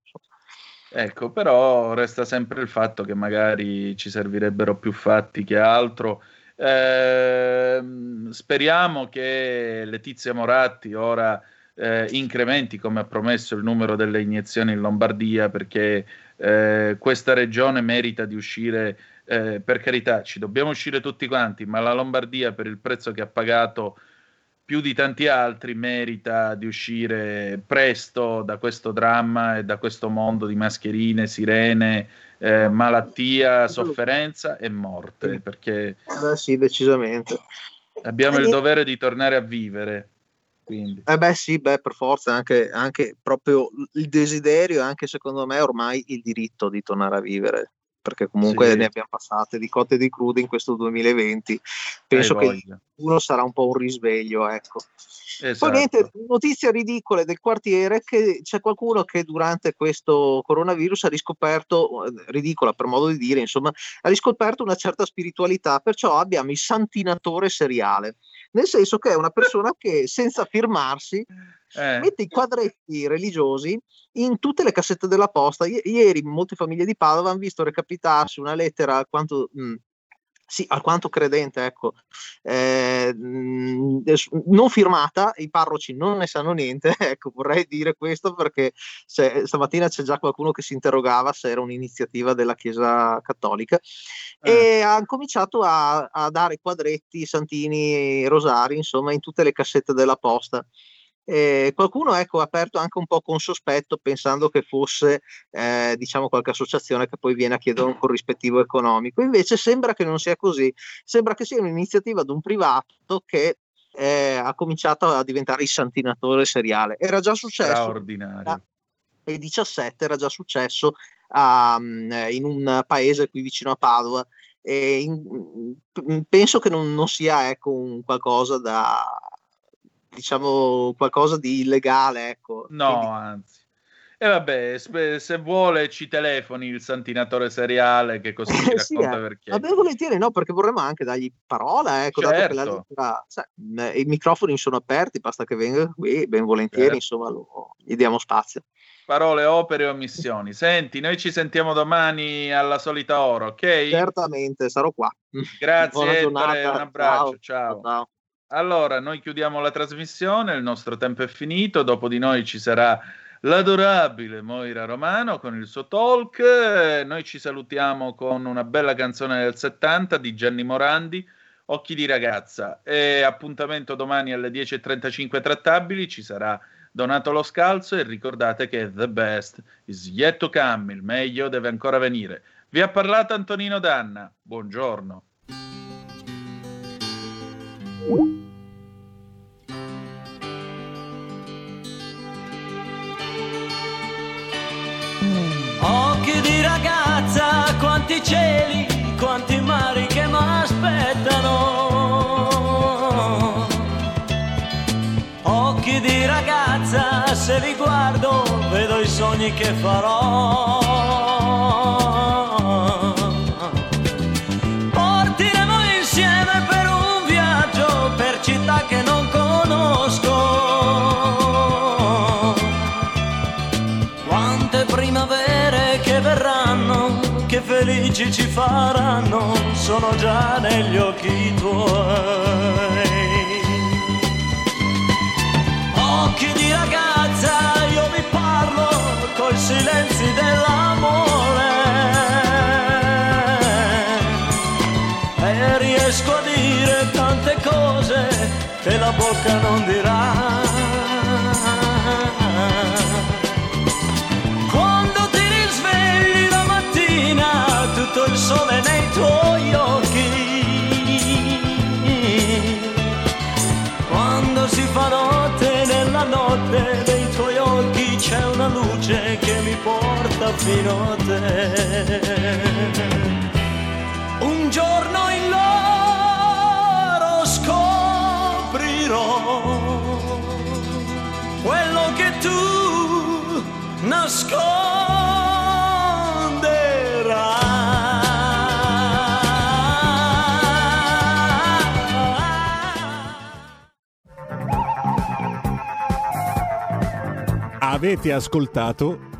C: Ecco, però resta sempre il fatto che magari ci servirebbero più fatti che altro. Eh, speriamo che Letizia Moratti ora eh, incrementi, come ha promesso, il numero delle iniezioni in Lombardia, perché eh, questa regione merita di uscire, eh, per carità, ci dobbiamo uscire tutti quanti, ma la Lombardia per il prezzo che ha pagato più di tanti altri merita di uscire presto da questo dramma e da questo mondo di mascherine, sirene, eh, malattia, sofferenza e morte, perché
M: Eh, sì, decisamente.
C: abbiamo il dovere di tornare a vivere. Quindi.
M: Eh beh sì, beh, per forza, anche, anche proprio il desiderio e anche secondo me ormai il diritto di tornare a vivere, perché comunque
C: Sì.
M: ne abbiamo passate di cotte e di crude in questo 2020. Penso che uno sarà un po' un risveglio, ecco.
C: Esatto.
M: Poi niente, notizie ridicole del quartiere che c'è qualcuno che durante questo coronavirus ha riscoperto, eh, ridicola per modo di dire, insomma, ha riscoperto una certa spiritualità, perciò abbiamo il santinatore seriale, nel senso che è una persona che senza firmarsi
C: Eh.
M: mette i quadretti religiosi in tutte le cassette della posta. I- ieri molte famiglie di Padova hanno visto recapitarsi una lettera alquanto, mh, sì, alquanto credente, ecco, eh, es- non firmata, i parroci non ne sanno niente, ecco, vorrei dire questo perché se- stamattina c'è già qualcuno che si interrogava se era un'iniziativa della Chiesa Cattolica e ha cominciato a, a dare quadretti, santini, rosari, insomma, in tutte le cassette della posta. E qualcuno ecco, ha aperto anche un po' con sospetto pensando che fosse eh, diciamo qualche associazione che poi viene a chiedere un corrispettivo economico. Invece sembra che non sia così. Sembra che sia un'iniziativa di un privato che eh, ha cominciato a diventare il santinatore seriale. Era già successo nel 17 era già successo a, mm, in un paese qui vicino a Padova. E in- mm, penso che non, non sia ecco, un qualcosa da diciamo qualcosa di illegale ecco
C: No, anzi. E vabbè, se vuole ci telefoni il santinatore seriale che così ci
M: Sì,
C: racconta
M: eh.
C: perché.
M: Vabbè, volentieri no, perché vorremmo anche dargli parola, ecco, dato
C: Certo.
M: lettera, sai, mh, i microfoni sono aperti, basta che venga qui, ben volentieri,
C: Certo.
M: insomma, lo- gli diamo spazio.
C: Parole, opere o omissioni. Senti, noi ci sentiamo domani alla solita ora, ok?
M: Certamente, sarò qua.
C: Grazie,
M: Buona
C: Ettore, un abbraccio,
M: Ciao.
C: ciao. Allora, noi chiudiamo la trasmissione, il nostro tempo è finito, dopo di noi ci sarà l'adorabile Moira Romano con il suo talk, noi ci salutiamo con una bella canzone del 70 di Gianni Morandi, Occhi di ragazza, e appuntamento domani alle 10.35 trattabili, ci sarà Donato Lo Scalzo e ricordate che the best is yet to come, il meglio deve ancora venire. Vi ha parlato Antonino Danna, buongiorno.
N: Occhi di ragazza, quanti cieli, quanti mari che mi aspettano. Occhi di ragazza, se li guardo, vedo i sogni che farò. Felici ci faranno, sono già negli occhi tuoi. Occhi di ragazza, io vi parlo col silenzio dell'amore. E riesco a dire tante cose che la bocca non dirà. Mi fino a te. Un giorno in loro scoprirò quello che tu
A: Avete ascoltato